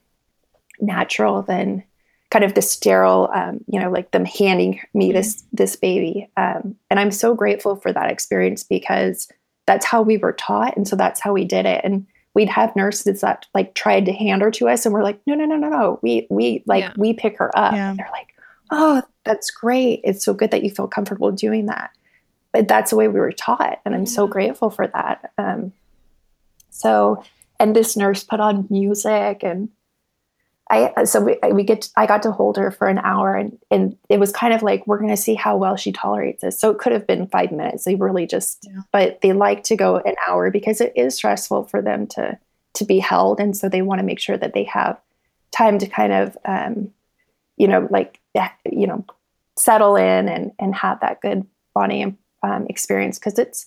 natural than kind of the sterile, um, you know, like them handing me this this baby. Um, and I'm so grateful for that experience because that's how we were taught, and so that's how we did it. And we'd have nurses that like tried to hand her to us and we're like no no no no no. We we like yeah. we pick her up. Yeah. and they're like oh that's great. It's so good that you feel comfortable doing that. But that's the way we were taught and i'm so grateful for that. Um, so and this nurse put on music and I so we, we get I got to hold her for an hour and and it was kind of like we're going to see how well she tolerates this. So it could have been 5 minutes. They really just yeah. but they like to go an hour because it is stressful for them to to be held and so they want to make sure that they have time to kind of um you know like you know settle in and and have that good bonding um, experience because it's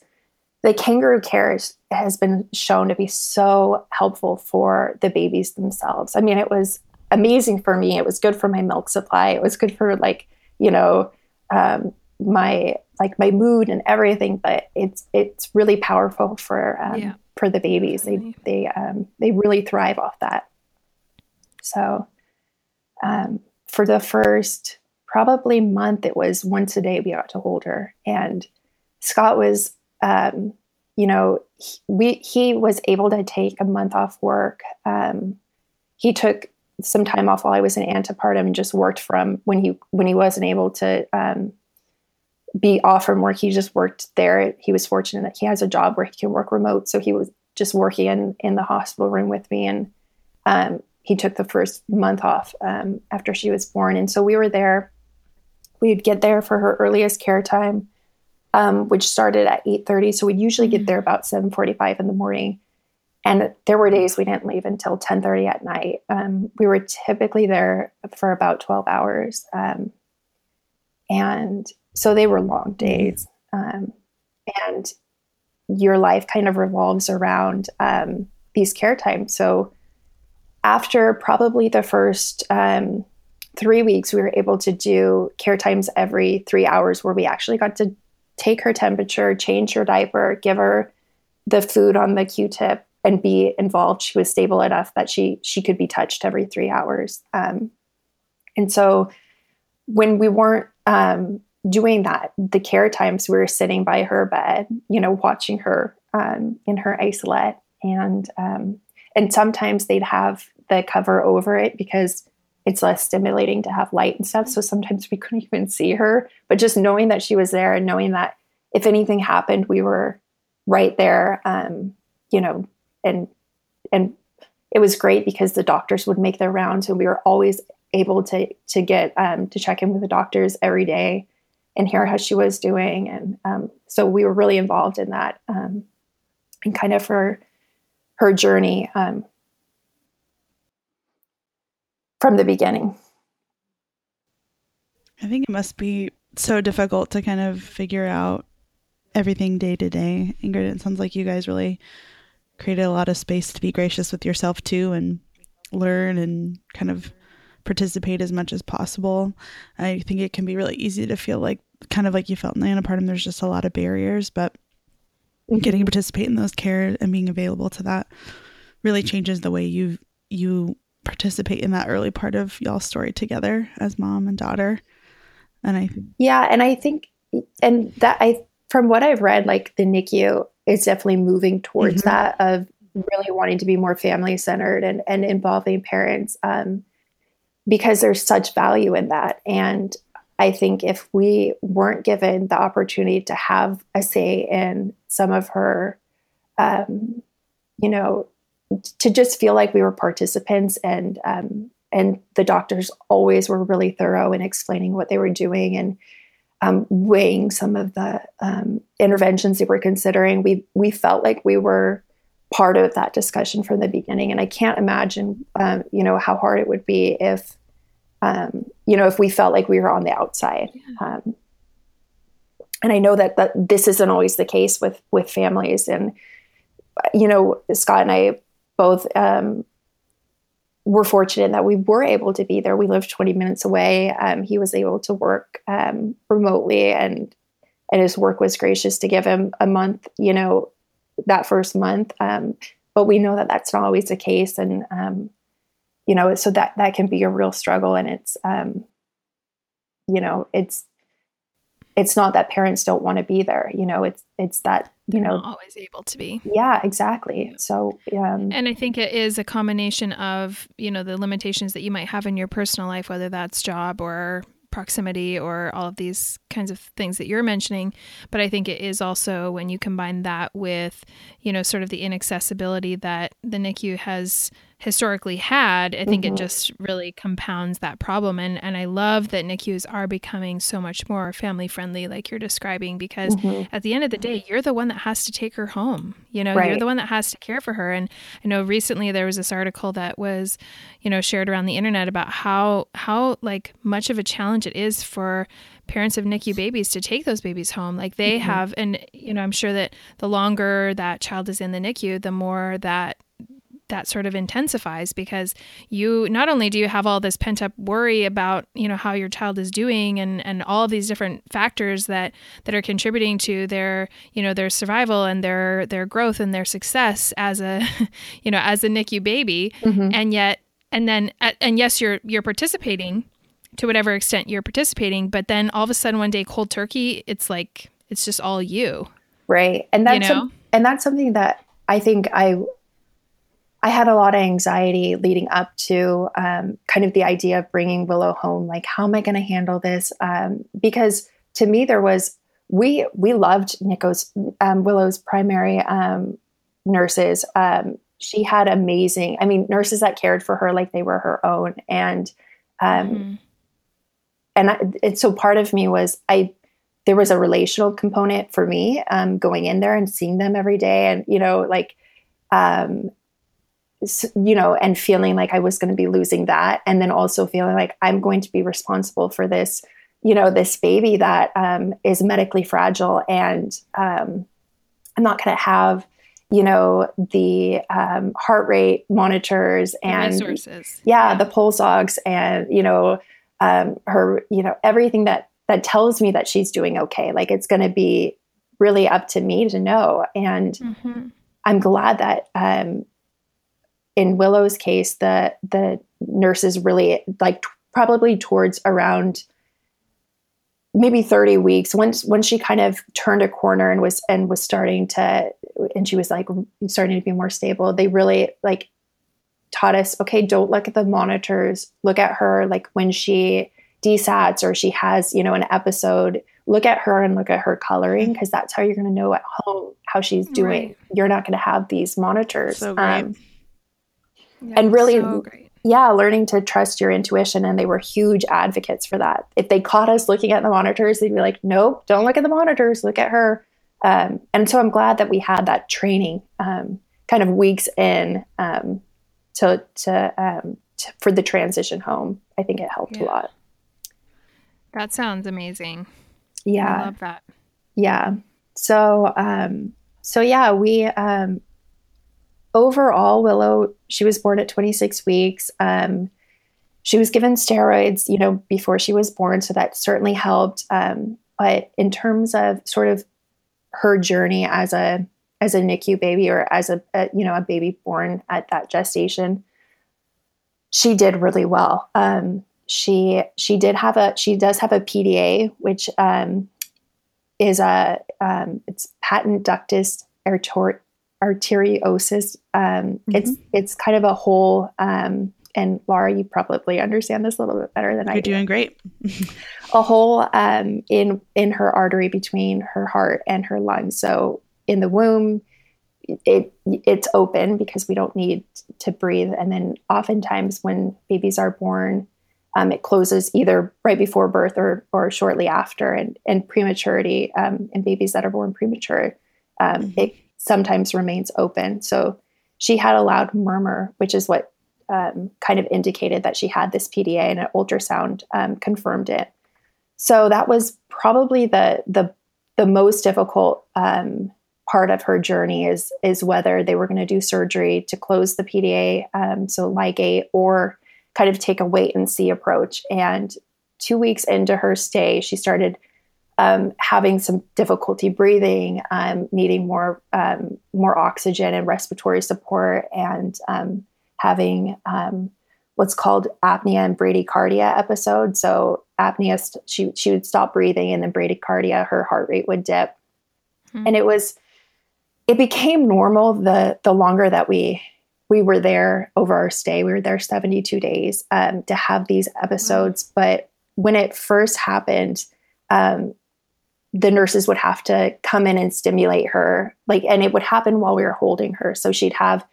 the kangaroo care has been shown to be so helpful for the babies themselves. I mean, it was amazing for me. It was good for my milk supply. It was good for like you know um, my like my mood and everything. But it's it's really powerful for um, yeah. for the babies. They they um, they really thrive off that. So um, for the first probably month, it was once a day we got to hold her, and Scott was. Um, you know, he, we he was able to take a month off work. Um, he took some time off while I was in antepartum and just worked from when he when he wasn't able to um, be off from work. He just worked there. He was fortunate that he has a job where he can work remote, so he was just working in in the hospital room with me. And um, he took the first month off um, after she was born, and so we were there. We'd get there for her earliest care time, um, which started at eight thirty. So we'd usually get there about seven forty five in the morning and there were days we didn't leave until 10.30 at night. Um, we were typically there for about 12 hours. Um, and so they were long days. Um, and your life kind of revolves around um, these care times. So after probably the first um, three weeks we were able to do care times every three hours where we actually got to take her temperature change her diaper give her the food on the q-tip and be involved. She was stable enough that she she could be touched every three hours. Um, and so when we weren't um, doing that, the care times we were sitting by her bed, you know, watching her um, in her isolette, and um, and sometimes they'd have the cover over it because it's less stimulating to have light and stuff. So sometimes we couldn't even see her, but just knowing that she was there and knowing that if anything happened, we were right there. Um, you know, and and it was great because the doctors would make their rounds and we were always able to to get um, to check in with the doctors every day and hear how she was doing. And um, so we were really involved in that um, and kind of her her journey um, from the beginning. I think it must be so difficult to kind of figure out everything day to day. Ingrid it sounds like you guys really created a lot of space to be gracious with yourself too and learn and kind of participate as much as possible. I think it can be really easy to feel like kind of like you felt in the antepartum, there's just a lot of barriers, but getting to participate in those care and being available to that really changes the way you you participate in that early part of y'all's story together as mom and daughter. And I Yeah, and I think and that I from what I've read, like the NICU is definitely moving towards mm-hmm. that of really wanting to be more family centered and, and involving parents um, because there's such value in that. And I think if we weren't given the opportunity to have a say in some of her, um, you know, to just feel like we were participants and um, and the doctors always were really thorough in explaining what they were doing and um, weighing some of the um, interventions they were considering. We we felt like we were part of that discussion from the beginning, and I can't imagine, um, you know, how hard it would be if, um, you know, if we felt like we were on the outside. Yeah. Um, and I know that that this isn't always the case with with families, and you know, Scott and I both um, we're fortunate that we were able to be there. We lived 20 minutes away. Um, he was able to work um, remotely, and and his work was gracious to give him a month. You know, that first month. Um, but we know that that's not always the case, and um, you know, so that that can be a real struggle. And it's, um, you know, it's it's not that parents don't want to be there. You know, it's it's that you know always able to be yeah exactly so um, and i think it is a combination of you know the limitations that you might have in your personal life whether that's job or proximity or all of these kinds of things that you're mentioning. But i think it is also when you combine that with you know sort of the inaccessibility that the nicu has historically had, I think mm-hmm. it just really compounds that problem. And and I love that NICUs are becoming so much more family friendly, like you're describing, because mm-hmm. at the end of the day, you're the one that has to take her home. You know, right. you're the one that has to care for her. And I know recently there was this article that was, you know, shared around the internet about how how like much of a challenge it is for parents of NICU babies to take those babies home. Like they mm-hmm. have, and you know, I'm sure that the longer that child is in the NICU, the more that that sort of intensifies because you not only do you have all this pent up worry about you know how your child is doing and and all of these different factors that that are contributing to their you know their survival and their their growth and their success as a (laughs) you know as a NICU baby mm-hmm. and yet and then and yes you're you're participating to whatever extent you're participating but then all of a sudden one day cold turkey it's like it's just all you right and that's you know? a, and that's something that I think I I had a lot of anxiety leading up to um, kind of the idea of bringing Willow home. Like, how am I going to handle this? Um, because to me, there was we we loved NICU's um, Willow's primary um, nurses. Um, she had amazing. I mean, nurses that cared for her like they were her own, and um, mm-hmm. and I, and so part of me was I there was a relational component for me going in there and seeing them every day, and you know like um, you know, and feeling like I was going to be losing that. And then also feeling like I'm going to be responsible for this, you know, this baby that um, is medically fragile. And um, I'm not going to have, you know, the um, heart rate monitors and resources. Yeah, yeah, the pulse ox and, you know, um, her, you know, everything that that tells me that she's doing okay. Like it's going to be really up to me to know. And mm-hmm. I'm glad that um, in Willow's case, the the nurses really like t- probably towards around maybe 30 weeks. Once when she kind of turned a corner and was and was starting to and she was like starting to be more stable they really like taught us okay don't look at the monitors. Look at her like when she desats or she has you know an episode look at her and look at her coloring because that's how you're going to know at home how she's doing. Right. you're not going to have these monitors. So um, and really so yeah learning to trust your intuition and they were huge advocates for that. If they caught us looking at the monitors they'd be like nope don't look at the monitors look at her. Um, and so i'm glad that we had that training um, kind of weeks in um, to, to, um, to, for the transition home. I think it helped yeah. a lot. That sounds amazing. Yeah. i love that. Yeah. So um so yeah we um overall, Willow, she was born at 26 weeks. Um, she was given steroids, you know, before she was born, so that certainly helped. Um, but in terms of sort of her journey as a as a NICU baby or as a, a you know a baby born at that gestation, she did really well. Um, she she did have a she does have a PDA, which um, is a um, it's patent ductus arteriole arteriosus. Um, mm-hmm. It's it's kind of a whole. Um, and Laura, you probably understand this a little bit better than You're I. You're doing great. a hole um, in in her artery between her heart and her lungs. So in the womb, it it's open because we don't need to breathe. And then oftentimes when babies are born, um, it closes either right before birth or or shortly after. And and prematurity um, in babies that are born premature, um, mm-hmm. it sometimes remains open. So she had a loud murmur, which is what um, kind of indicated that she had this PDA, and an ultrasound um, confirmed it. So that was probably the the the most difficult um, part of her journey is is whether they were going to do surgery to close the PDA, um, so ligate, or kind of take a wait and see approach. And two weeks into her stay, she started um, having some difficulty breathing, um, needing more um, more oxygen and respiratory support, and um, having um, what's called apnea and bradycardia episode. So apnea, st- she she would stop breathing, and then bradycardia, her heart rate would dip, mm-hmm. and it was it became normal the the longer that we we were there over our stay. We were there seventy two days um, to have these episodes, mm-hmm. but when it first happened. The nurses would have to come in and stimulate her like and it would happen while we were holding her. So she'd have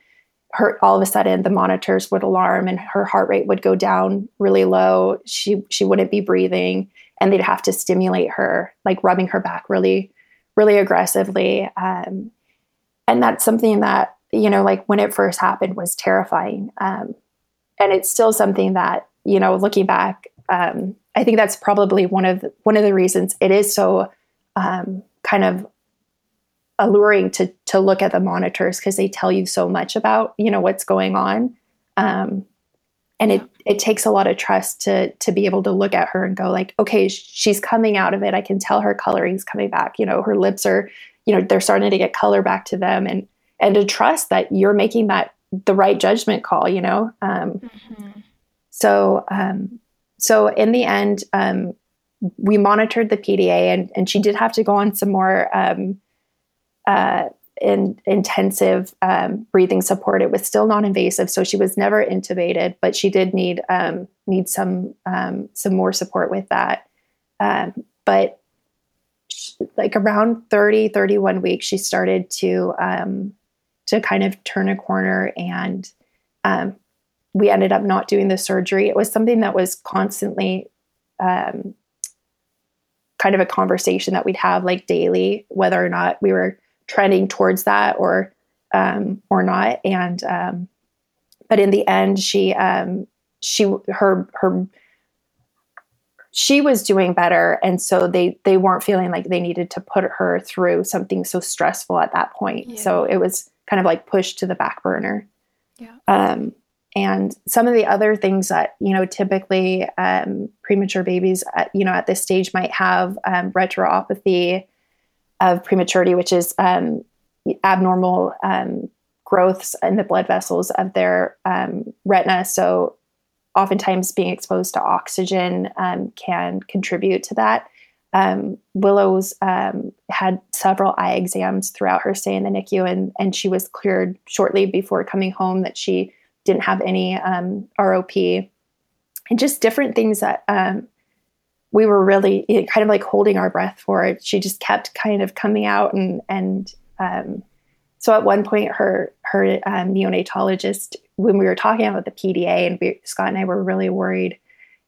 her all of a sudden the monitors would alarm and her heart rate would go down really low. She she wouldn't be breathing and they'd have to stimulate her like rubbing her back really really aggressively. Um, and that's something that you know like when it first happened was terrifying. Um, and it's still something that you know looking back um, I think that's probably one of the, one of the reasons it is so um, kind of alluring to to look at the monitors because they tell you so much about you know what's going on. Um, and it it takes a lot of trust to to be able to look at her and go like okay she's coming out of it. I can tell her coloring's coming back. You know her lips are you know they're starting to get color back to them. And and to trust that you're making that the right judgment call you know? Um, mm-hmm. so um, so in the end um, we monitored the pda and and she did have to go on some more um, uh, in intensive um, breathing support. It was still non-invasive, so she was never intubated, but she did need um, need some um, some more support with that. Um, but she, like around 30, 31 weeks, she started to um, to kind of turn a corner, and um, we ended up not doing the surgery. It was something that was constantly kind of a conversation that we'd have like daily, whether or not we were trending towards that or um, or not. And um, but in the end, she um, she her her she was doing better, and so they they weren't feeling like they needed to put her through something so stressful at that point. Yeah. So it was kind of like pushed to the back burner. Yeah. Um, and some of the other things that you know typically um, premature babies at, you know at this stage might have um, retinopathy of prematurity, which is um, abnormal um, growths in the blood vessels of their um, retina. So, oftentimes, being exposed to oxygen um, can contribute to that. Willow's had several eye exams throughout her stay in the NICU, and, and she was cleared shortly before coming home that she didn't have any ROP. And just different things that we were really kind of like holding our breath for it. She just kept kind of coming out and and um, so at one point her her um, neonatologist when we were talking about the PDA and we, Scott and I were really worried.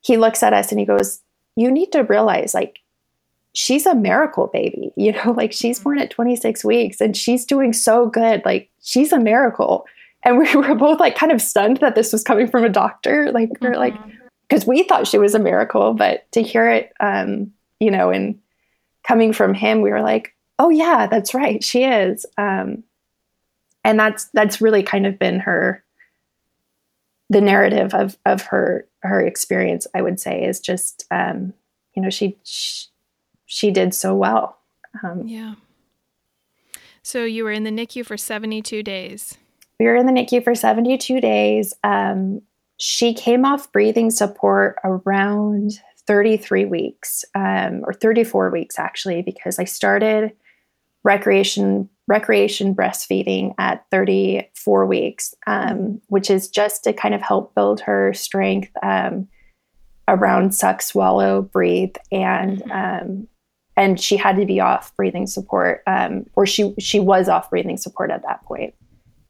He looks at us and he goes, "You need to realize like she's a miracle baby. You know, (laughs) like she's born at 26 weeks and she's doing so good. Like she's a miracle." And we (laughs) were both like kind of stunned that this was coming from a doctor. Like we're mm-hmm. like because we thought she was a miracle, but to hear it, um, you know, and coming from him, we were like, oh yeah, that's right, she is. Um, and that's that's really kind of been her the narrative of of her her experience. I would say is just um, you know she, she, she did so well. Um, yeah. So you were in the NICU for seventy two days. We were in the NICU for seventy two days. Um, she came off breathing support around 33 weeks um, or 34 weeks actually because i started recreation recreation breastfeeding at 34 weeks um, which is just to kind of help build her strength um, around suck swallow breathe and mm-hmm. um, and she had to be off breathing support um, or she she was off breathing support at that point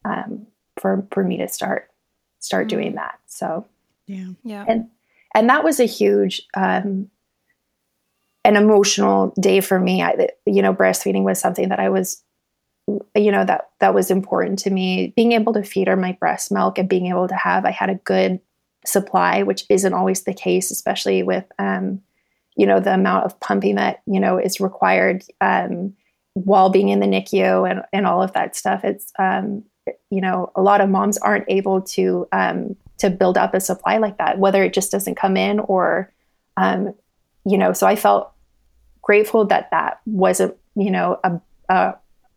um, for for me to start start mm-hmm. doing that. So yeah, yeah, and and that was a huge um, an emotional day for me. I, you know, breastfeeding was something that I was, you know, that that was important to me. Being able to feed her my breast milk and being able to have, I had a good supply, which isn't always the case, especially with, um, you know, the amount of pumping that you know is required um, while being in the NICU and and all of that stuff. It's um, you know a lot of moms aren't able to um, to build up a supply like that whether it just doesn't come in or um, you know so i felt grateful that that wasn't you know a, a,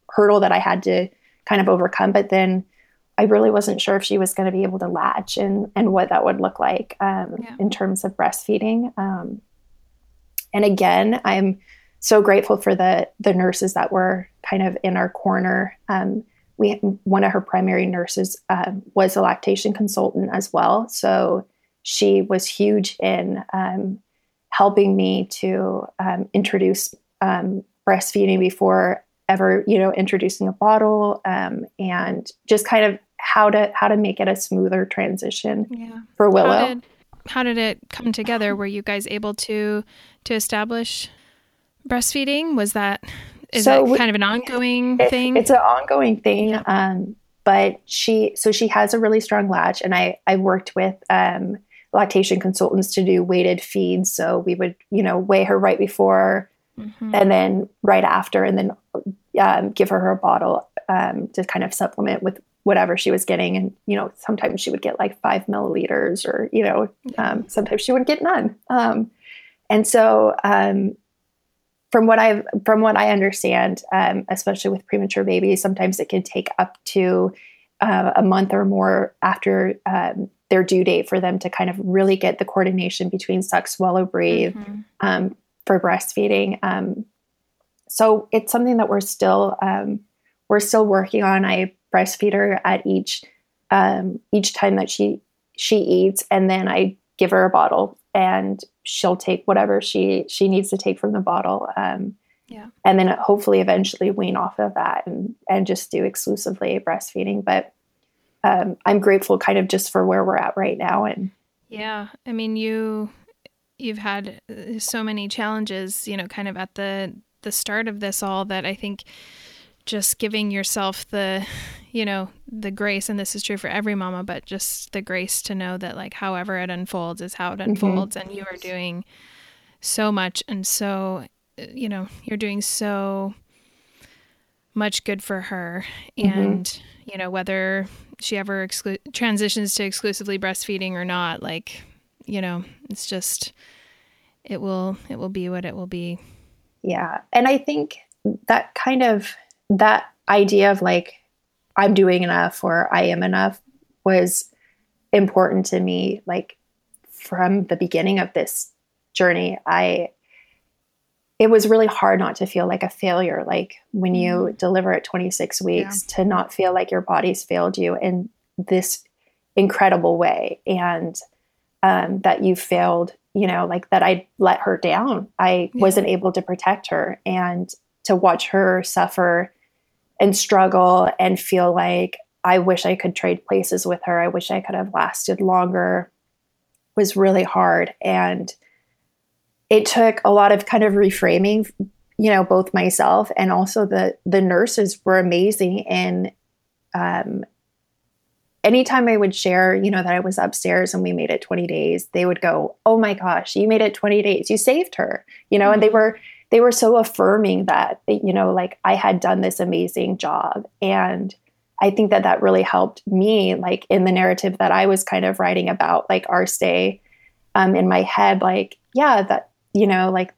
hurdle that i had to kind of overcome but then i really wasn't sure if she was going to be able to latch and and what that would look like um, yeah. in terms of breastfeeding um, and again i'm so grateful for the the nurses that were kind of in our corner um, we one of her primary nurses uh, was a lactation consultant as well. So she was huge in um, helping me to um, introduce um, breastfeeding before ever you know introducing a bottle um, and just kind of how to how to make it a smoother transition yeah. for willow. how did, how did it come together? Were you guys able to to establish breastfeeding? Was that is so that kind of an ongoing it, thing? It's an ongoing thing. Yeah. Um, but she, so she has a really strong latch, and I, I worked with, um, lactation consultants to do weighted feeds. So we would, you know, weigh her right before mm-hmm. and then right after, and then um, give her her bottle um, to kind of supplement with whatever she was getting. And, you know, sometimes she would get like five milliliters or, you know, um, sometimes she would get none. Um, and so, um, from what I from what I understand, um, especially with premature babies, sometimes it can take up to uh, a month or more after um, their due date for them to kind of really get the coordination between suck, swallow, breathe mm-hmm. um, for breastfeeding. Um, so it's something that we're still um, we're still working on. I breastfeed her at each um, each time that she she eats, and then I give her a bottle, and she'll take whatever she she needs to take from the bottle. Um, yeah, and then hopefully eventually wean off of that and and just do exclusively breastfeeding. But um, I'm grateful, kind of just for where we're at right now. And yeah, I mean you you've had uh, so many challenges, you know, kind of at the the start of this all that I think just giving yourself the you know the grace and this is true for every mama but just the grace to know that like however it unfolds is how it mm-hmm. unfolds mm-hmm. and you are doing so much and so you know you're doing so much good for her mm-hmm. and you know whether she ever exclu- transitions to exclusively breastfeeding or not like you know it's just it will it will be what it will be yeah and i think that kind of that idea of like I'm doing enough or I am enough was important to me like from the beginning of this journey. I it was really hard not to feel like a failure like when you mm-hmm. deliver at 26 weeks yeah. to not feel like your body's failed you in this incredible way and um, that you failed you know like that i let her down i yeah. wasn't able to protect her and to watch her suffer and struggle and feel like I wish I could trade places with her. I wish I could have lasted longer was really hard. And it took a lot of kind of reframing, you know, both myself and also the the nurses were amazing in um anytime I would share, you know, that I was upstairs and we made it 20 days, they would go, Oh my gosh, you made it 20 days. You saved her, you know, mm-hmm. and they mm-hmm. were they were so affirming that you know like i had done this amazing job. And i think that that really helped me like in the narrative that i was kind of writing about like our stay um, in my head like yeah that you know like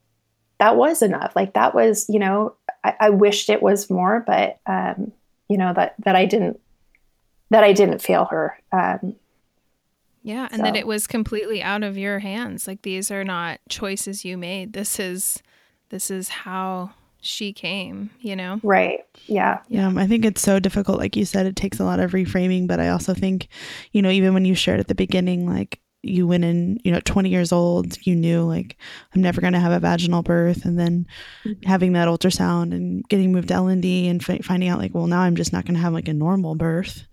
that was enough. Like that was you know i, I wished it was more but um, you know that that i didn't that i didn't feel her um, yeah and so. that it was completely out of your hands. Like these are not choices you made. This is this is how she came, you know? Right. Yeah. Yeah. I think it's so difficult. Like you said, it takes a lot of reframing. But I also think, you know, even when you shared at the beginning, like you went in, you know, 20 years old, you knew like, I'm never going to have a vaginal birth. And then mm-hmm. having that ultrasound and getting moved to L&D and f- finding out like, well, now I'm just not going to have like a normal birth.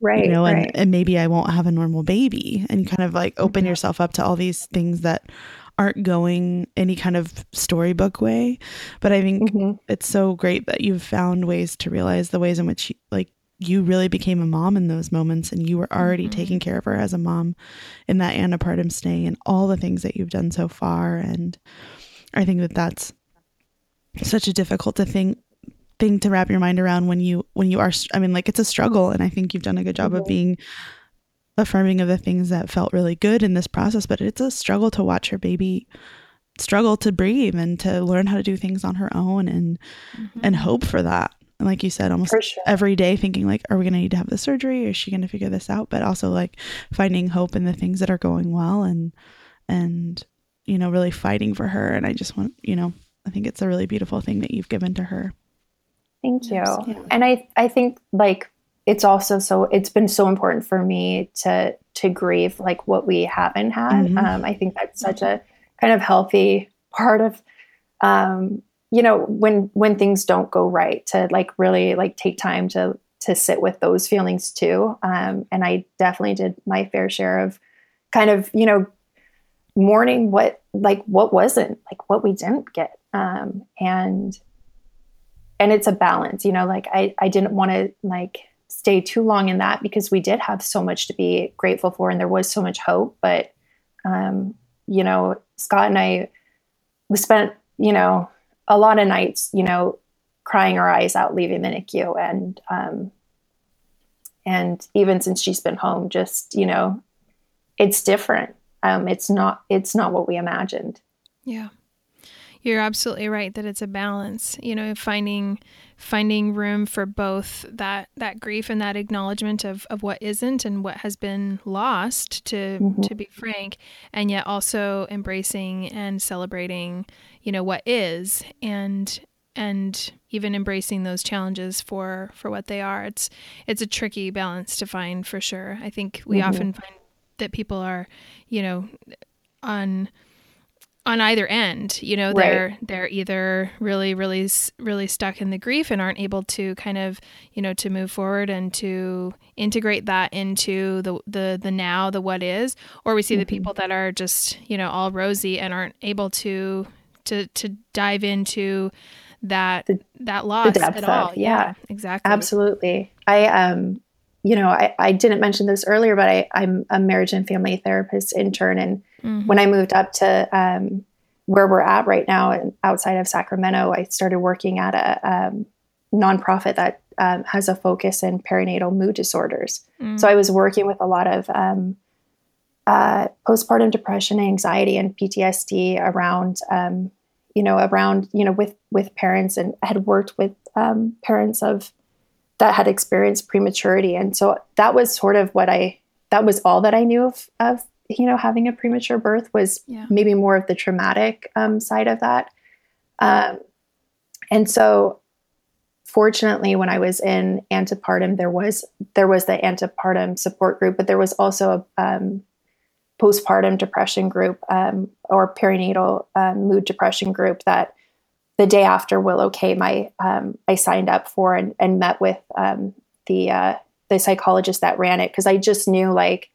Right. You know, right. and, and maybe I won't have a normal baby and you kind of like open mm-hmm. yourself up to all these things that aren't going any kind of storybook way. But I think mm-hmm. it's so great that you've found ways to realize the ways in which, you, like, you really became a mom in those moments and you were already mm-hmm. taking care of her as a mom in that antepartum stay and all the things that you've done so far. And I think that that's such a difficult to think thing to wrap your mind around when you when you are i mean like it's a struggle and i think you've done a good job mm-hmm. of being affirming of the things that felt really good in this process, but it's a struggle to watch her baby struggle to breathe and to learn how to do things on her own and mm-hmm. and hope for that. And like you said, almost sure. every day thinking like, are we gonna need to have the surgery? Is she gonna figure this out? But also like finding hope in the things that are going well and and you know, really fighting for her. And I just want, you know, I think it's a really beautiful thing that you've given to her. Thank you. Yeah. And I I think like it's also so it's been so important for me to to grieve like what we haven't had. Mm-hmm. um, i think that's such a kind of healthy part of um, you know when when things don't go right to like really like take time to to sit with those feelings too. Um, and i definitely did my fair share of kind of you know mourning what like what wasn't like what we didn't get. Um, and and it's a balance you know like i i didn't want to like stay too long in that because we did have so much to be grateful for and there was so much hope but Um, you know, Scott and I, we spent, you know, a lot of nights, you know, crying our eyes out leaving the NICU. And, um, and even since she's been home, just, you know, it's different. Um, it's not, it's not what we imagined. Yeah. You're absolutely right that it's a balance, you know, finding finding room for both that that grief and that acknowledgement of, of what isn't and what has been lost to mm-hmm. to be frank and yet also embracing and celebrating you know what is and and even embracing those challenges for for what they are it's it's a tricky balance to find for sure i think we mm-hmm. often find that people are you know on on either end you know they're right. they're either really really really stuck in the grief and aren't able to kind of you know to move forward and to integrate that into the the the now the what is or we see mm-hmm. the people that are just you know all rosy and aren't able to to to dive into that the, that loss at all of, yeah. yeah exactly absolutely i um you know I, I didn't mention this earlier but I, i'm a marriage and family therapist intern and Mm-hmm. When I moved up to um, where we're at right now, outside of Sacramento, I started working at a um, nonprofit that um, has a focus in perinatal mood disorders. Mm-hmm. So I was working with a lot of um, uh, postpartum depression, anxiety, and PTSD around, um, you know, around you know with with parents, and had worked with um, parents of that had experienced prematurity, and so that was sort of what I that was all that I knew of of you know, having a premature birth was yeah. maybe more of the traumatic um, side of that. Um, and so, fortunately, when I was in antepartum, there was there was the antepartum support group, but there was also a um, postpartum depression group um, or perinatal um, mood depression group that the day after Willow came, I um, I signed up for and, and met with the uh, the psychologist that ran it because I just knew like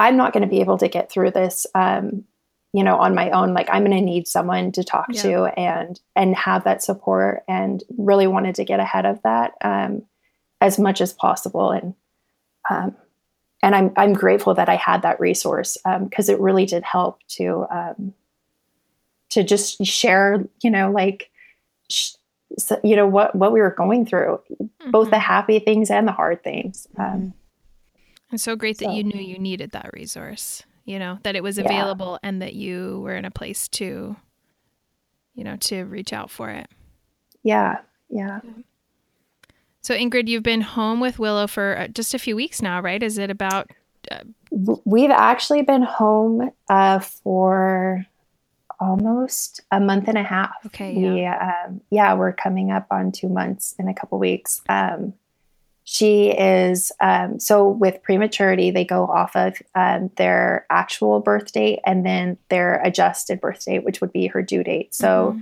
I'm not going to be able to get through this, um, you know, on my own. Like I'm going to need someone to talk yeah. to and and have that support. And really wanted to get ahead of that um, as much as possible. And um, and I'm I'm grateful that I had that resource because um, it really did help to um, to just share, you know, like. Sh- so, you know what what we were going through mm-hmm. both the mm-hmm. happy things and the hard things um, It's so great so, that you knew you needed that resource, you know, that it was available yeah. and that you were in a place to, you know, to reach out for it. Yeah. Yeah. So, Ingrid, you've been home with Willow for uh, just a few weeks now, right? Is it about? Uh, We've actually been home uh, for almost a month and a half. Okay. Yeah. We, um, yeah, we're coming up on two months in a couple weeks. Um, she is um, so with prematurity they go off of um, their actual birth date and then their adjusted birth date which would be her due date. So mm-hmm.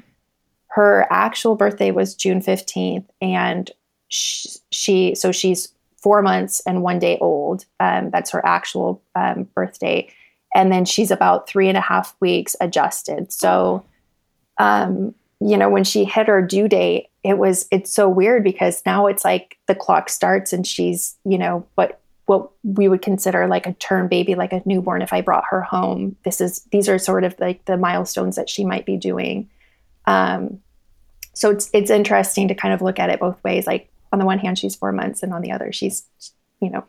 her actual birthday was june 15th and she, she, so she's four months and one day old. Um, that's her actual um, birth date. And then she's about three and a half weeks adjusted. So um, you know when she hit her due date it was it's so weird because now it's like the clock starts and she's you know what what we would consider like a term baby like a newborn. If i brought her home this is these are sort of like the milestones that she might be doing. Um, so it's it's interesting to kind of look at it both ways. Like on the one hand she's four months and on the other she's you know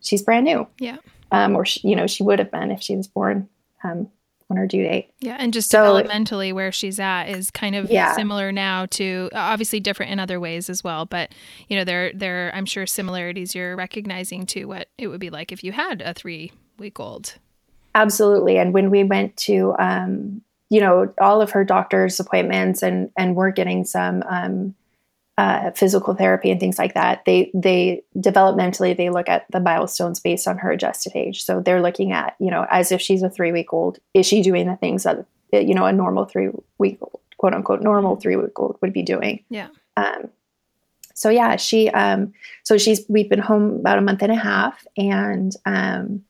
she's brand new. Yeah. Um, or she, you know she would have been if she was born um, on her due date. Yeah, and just so, developmentally where she's at is kind of yeah. similar now to obviously different in other ways as well, but you know there there I'm sure similarities you're recognizing to what it would be like if you had a 3 week old. Absolutely. And when we went to um you know all of her doctor's appointments and and we're getting some um uh, physical therapy and things like that, they they developmentally they look at the milestones based on her adjusted age. So they're looking at you know as if she's a three week old, is she doing the things that you know a normal three week old, quote unquote normal three week old would be doing? Yeah. Um, so yeah, she um, so she's we've been home about a month and a half, and um,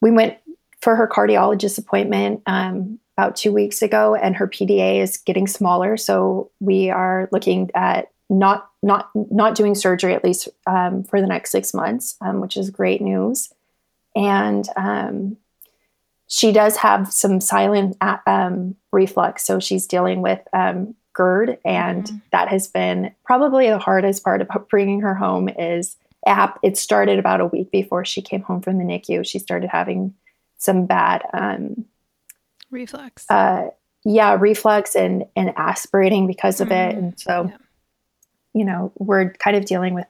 we went for her cardiologist appointment. Um, about two weeks ago, and her PDA is getting smaller. So we are looking at not not not doing surgery at least um, for the next six months, um, which is great news. And um, she does have some silent uh, um, reflux, so she's dealing with um, GERD, and mm-hmm. that has been probably the hardest part about bringing her home. Is app. It started about a week before she came home from the NICU. She started having some bad um, reflux. Uh, yeah, reflux and and aspirating because of mm-hmm. it, and so yeah. you know we're kind of dealing with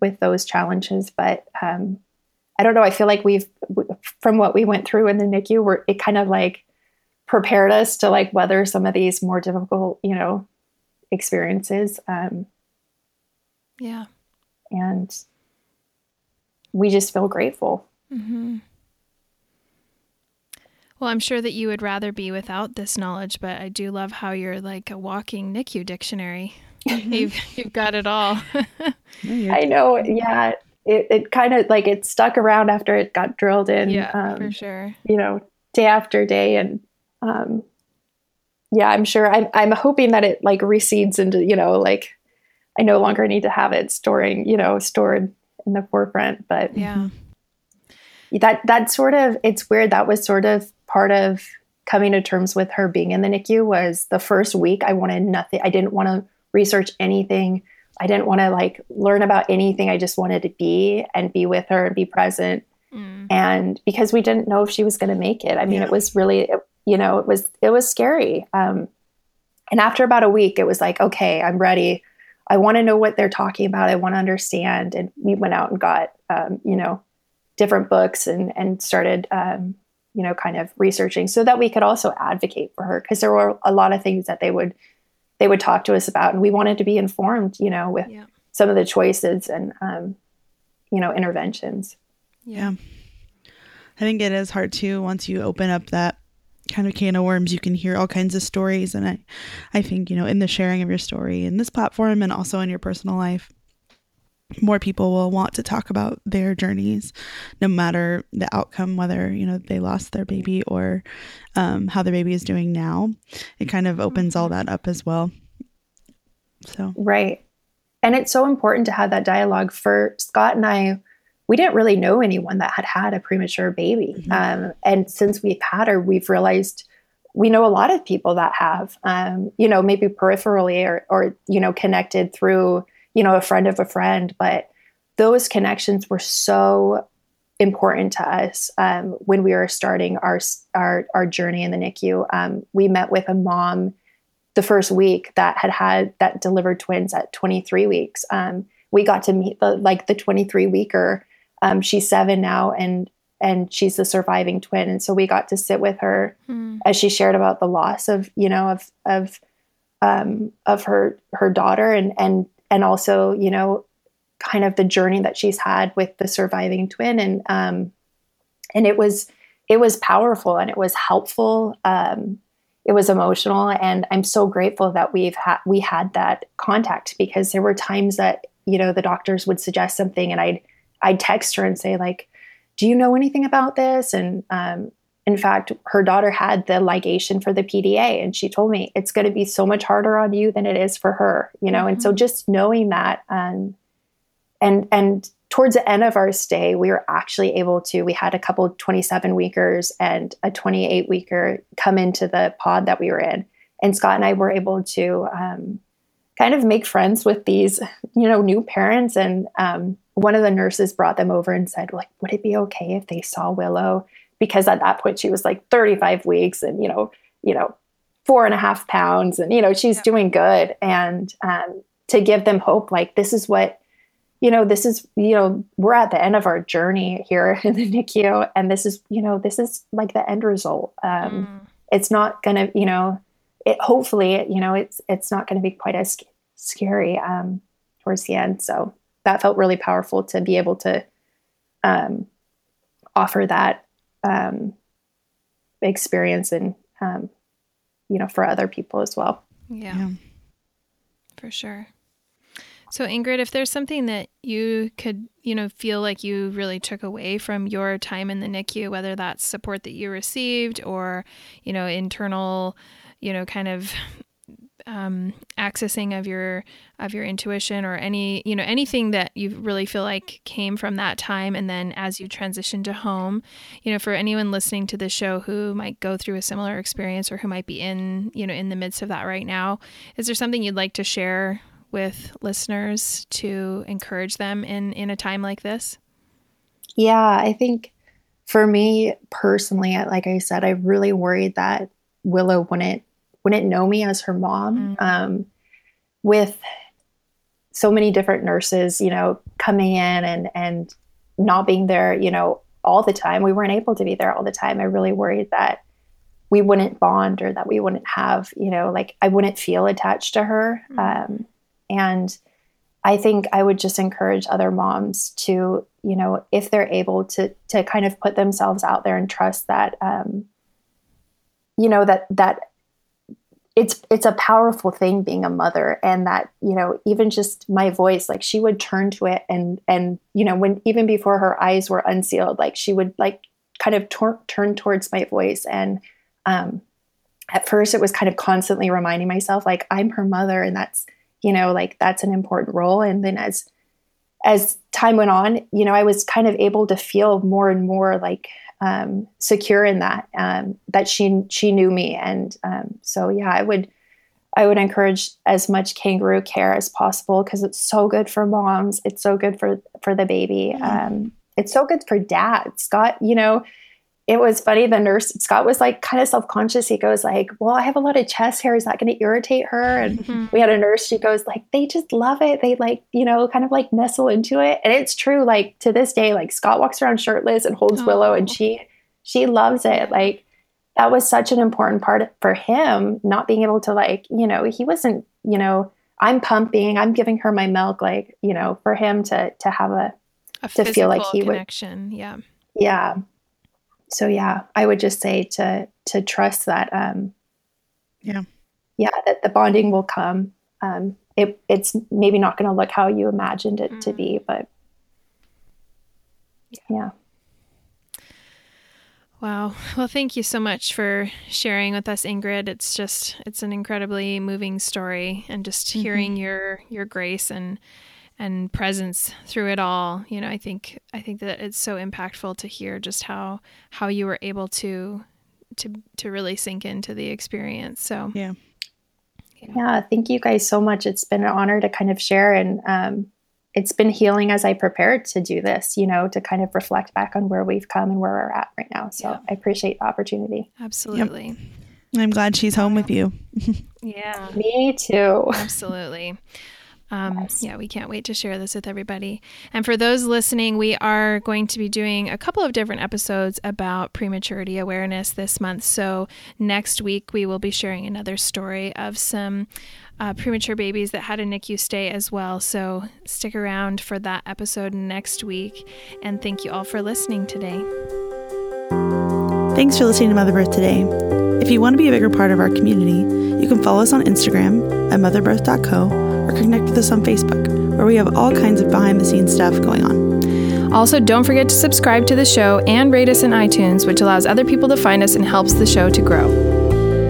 with those challenges. But um, I don't know. I feel like we've from what we went through in the NICU, we're it kind of like prepared us to like weather some of these more difficult, you know, experiences. Um, yeah, and we just feel grateful. Mm-hmm. Well, I'm sure that you would rather be without this knowledge, but I do love how you're like a walking NICU dictionary. Mm-hmm. (laughs) you've, you've got it all. (laughs) I know. Yeah. It, it kind of like it stuck around after it got drilled in. Yeah, um, for sure. You know, day after day. And um, yeah, I'm sure I'm, I'm hoping that it like recedes into, you know, like I no longer need to have it storing, you know, stored in the forefront. But yeah, that, that sort of, it's weird. That was sort of part of coming to terms with her being in the NICU was the first week I wanted nothing. I didn't want to research anything. I didn't want to like learn about anything. I just wanted to be and be with her and be present. Mm. And because we didn't know if she was going to make it. I mean, yeah. it was really, it, you know, it was it was scary. Um, and after about a week, it was like, okay, I'm ready. I want to know what they're talking about. I want to understand. And we went out and got, um, you know, different books and and started um, you know, kind of researching so that we could also advocate for her because there were a lot of things that they would they would talk to us about, and we wanted to be informed, you know, with yeah. some of the choices and um, you know interventions. Yeah, I think it is hard too once you open up that kind of can of worms you can hear all kinds of stories and i i think you know in the sharing of your story in this platform and also in your personal life more people will want to talk about their journeys no matter the outcome whether you know they lost their baby or um, how their baby is doing now. It kind of opens all that up as well. So. Right. And it's so important to have that dialogue. For scott and i we didn't really know anyone that had had a premature baby. Mm-hmm. um, and since we've had her we've realized we know a lot of people that have um, you know maybe peripherally or, or you know connected through you know, a friend of a friend. But those connections were so important to us um, when we were starting our, our, our journey in the NICU. Um, we met with a mom the first week that had had that delivered twins at 23 weeks. Um, we got to meet the like the 23 weeker. Um, she's seven now, and and she's the surviving twin. And so we got to sit with her mm. as she shared about the loss of you know of of um, of her her daughter and and and also, you know, kind of the journey that she's had with the surviving twin. And, um, and it was, it was powerful and it was helpful. Um, it was emotional. And I'm so grateful that we've had, we had that contact because there were times that, you know, the doctors would suggest something and I'd, I'd text her and say like, do you know anything about this? And, um, in fact, her daughter had the ligation for the PDA, and she told me it's going to be so much harder on you than it is for her, you know. Mm-hmm. And so mm-hmm. just knowing that, um, and and towards the end of our stay, we were actually able to. We had a couple 27 weekers and a 28 weeker come into the pod that we were in, and Scott and I were able to um, kind of make friends with these, you know, new parents. And um, one of the nurses brought them over and said, like, would it be okay if they saw Willow? Because at that point she was like 35 weeks and you know you know four and a half pounds and you know she's yeah. doing good and um, to give them hope like this is what you know this is you know we're at the end of our journey here (laughs) in the nicu and this is you know this is like the end result um, mm. it's not gonna you know it hopefully you know it's it's not gonna be quite as scary um, towards the end so that felt really powerful to be able to um, offer that um, experience and um, you know for other people as well. Yeah. yeah. For sure. So ingrid if there's something that you could you know feel like you really took away from your time in the nicu whether that's support that you received or you know internal you know kind of um, accessing of your of your intuition or any you know anything that you really feel like came from that time. And then as you transition to home you know for anyone listening to this show who might go through a similar experience or who might be in you know in the midst of that right now is there something you'd like to share with listeners to encourage them in in a time like this? Yeah i think for me personally like i said i really worried that willow wouldn't wouldn't know me as her mom. Mm-hmm. Um, with so many different nurses, you know, coming in and and not being there, you know, all the time. We weren't able to be there all the time. I really worried that we wouldn't bond or that we wouldn't have, you know, like I wouldn't feel attached to her. Mm-hmm. Um, and I think I would just encourage other moms to, you know, if they're able to to kind of put themselves out there and trust that, um, you know, that that it's it's a powerful thing being a mother and that you know even just my voice like she would turn to it and and you know when even before her eyes were unsealed like she would like kind of tor- turn towards my voice and um at first it was kind of constantly reminding myself like i'm her mother and that's you know like that's an important role. And then as as time went on you know i was kind of able to feel more and more like um, secure in that um, that she she knew me, and um, so yeah, I would I would encourage as much kangaroo care as possible because it's so good for moms. It's so good for for the baby. Mm-hmm. it's so good for dads Scott, you know, it was funny. The nurse Scott was like kind of self conscious. He goes like, "Well, I have a lot of chest hair. Is that going to irritate her?" And mm-hmm. we had a nurse. She goes like, "They just love it. They like you know kind of like nestle into it." And it's true. Like to this day, like Scott walks around shirtless and holds oh. Willow, and she she loves it. Like that was such an important part for him. Not being able to like you know he wasn't you know I'm pumping. I'm giving her my milk. Like you know for him to to have a, a to feel like he connection. would yeah yeah so yeah, I would just say to to trust that um yeah. Yeah, that the bonding will come. Um it it's maybe not going to look how you imagined it mm. to be, mm. but yeah. Wow. Well, thank you so much for sharing with us, Ingrid. It's just it's an incredibly moving story and just mm-hmm. hearing your your grace and and presence through it all you know i think i think that it's so impactful to hear just how how you were able to to to really sink into the experience. So yeah. yeah. Thank you guys so much. It's been an honor to kind of share and um, it's been healing as i prepared to do this you know to kind of reflect back on where we've come and where we're at right now. So yeah. i appreciate the opportunity. Absolutely. Yep. i'm glad she's home with you. (laughs) Yeah. Me too. Absolutely (laughs) um, yes. Yeah, we can't wait to share this with everybody. And for those listening, we are going to be doing a couple of different episodes about prematurity awareness this month. So next week, we will be sharing another story of some uh, premature babies that had a NICU stay as well. So stick around for that episode next week. And thank you all for listening today. Thanks for listening to Mother Birth today. If you want to be a bigger part of our community, you can follow us on Instagram at motherbirth.co or connect with us on Facebook, where we have all kinds of behind the scenes stuff going on. Also, don't forget to subscribe to the show and rate us in iTunes, which allows other people to find us and helps the show to grow.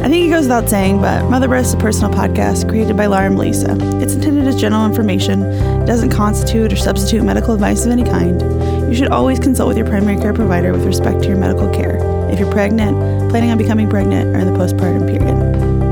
I think it goes without saying, but Mother Birth is a personal podcast created by Laura and Melissa. It's intended as general information. It doesn't constitute or substitute medical advice of any kind. You should always consult with your primary care provider with respect to your medical care if you're pregnant, planning on becoming pregnant, or in the postpartum period.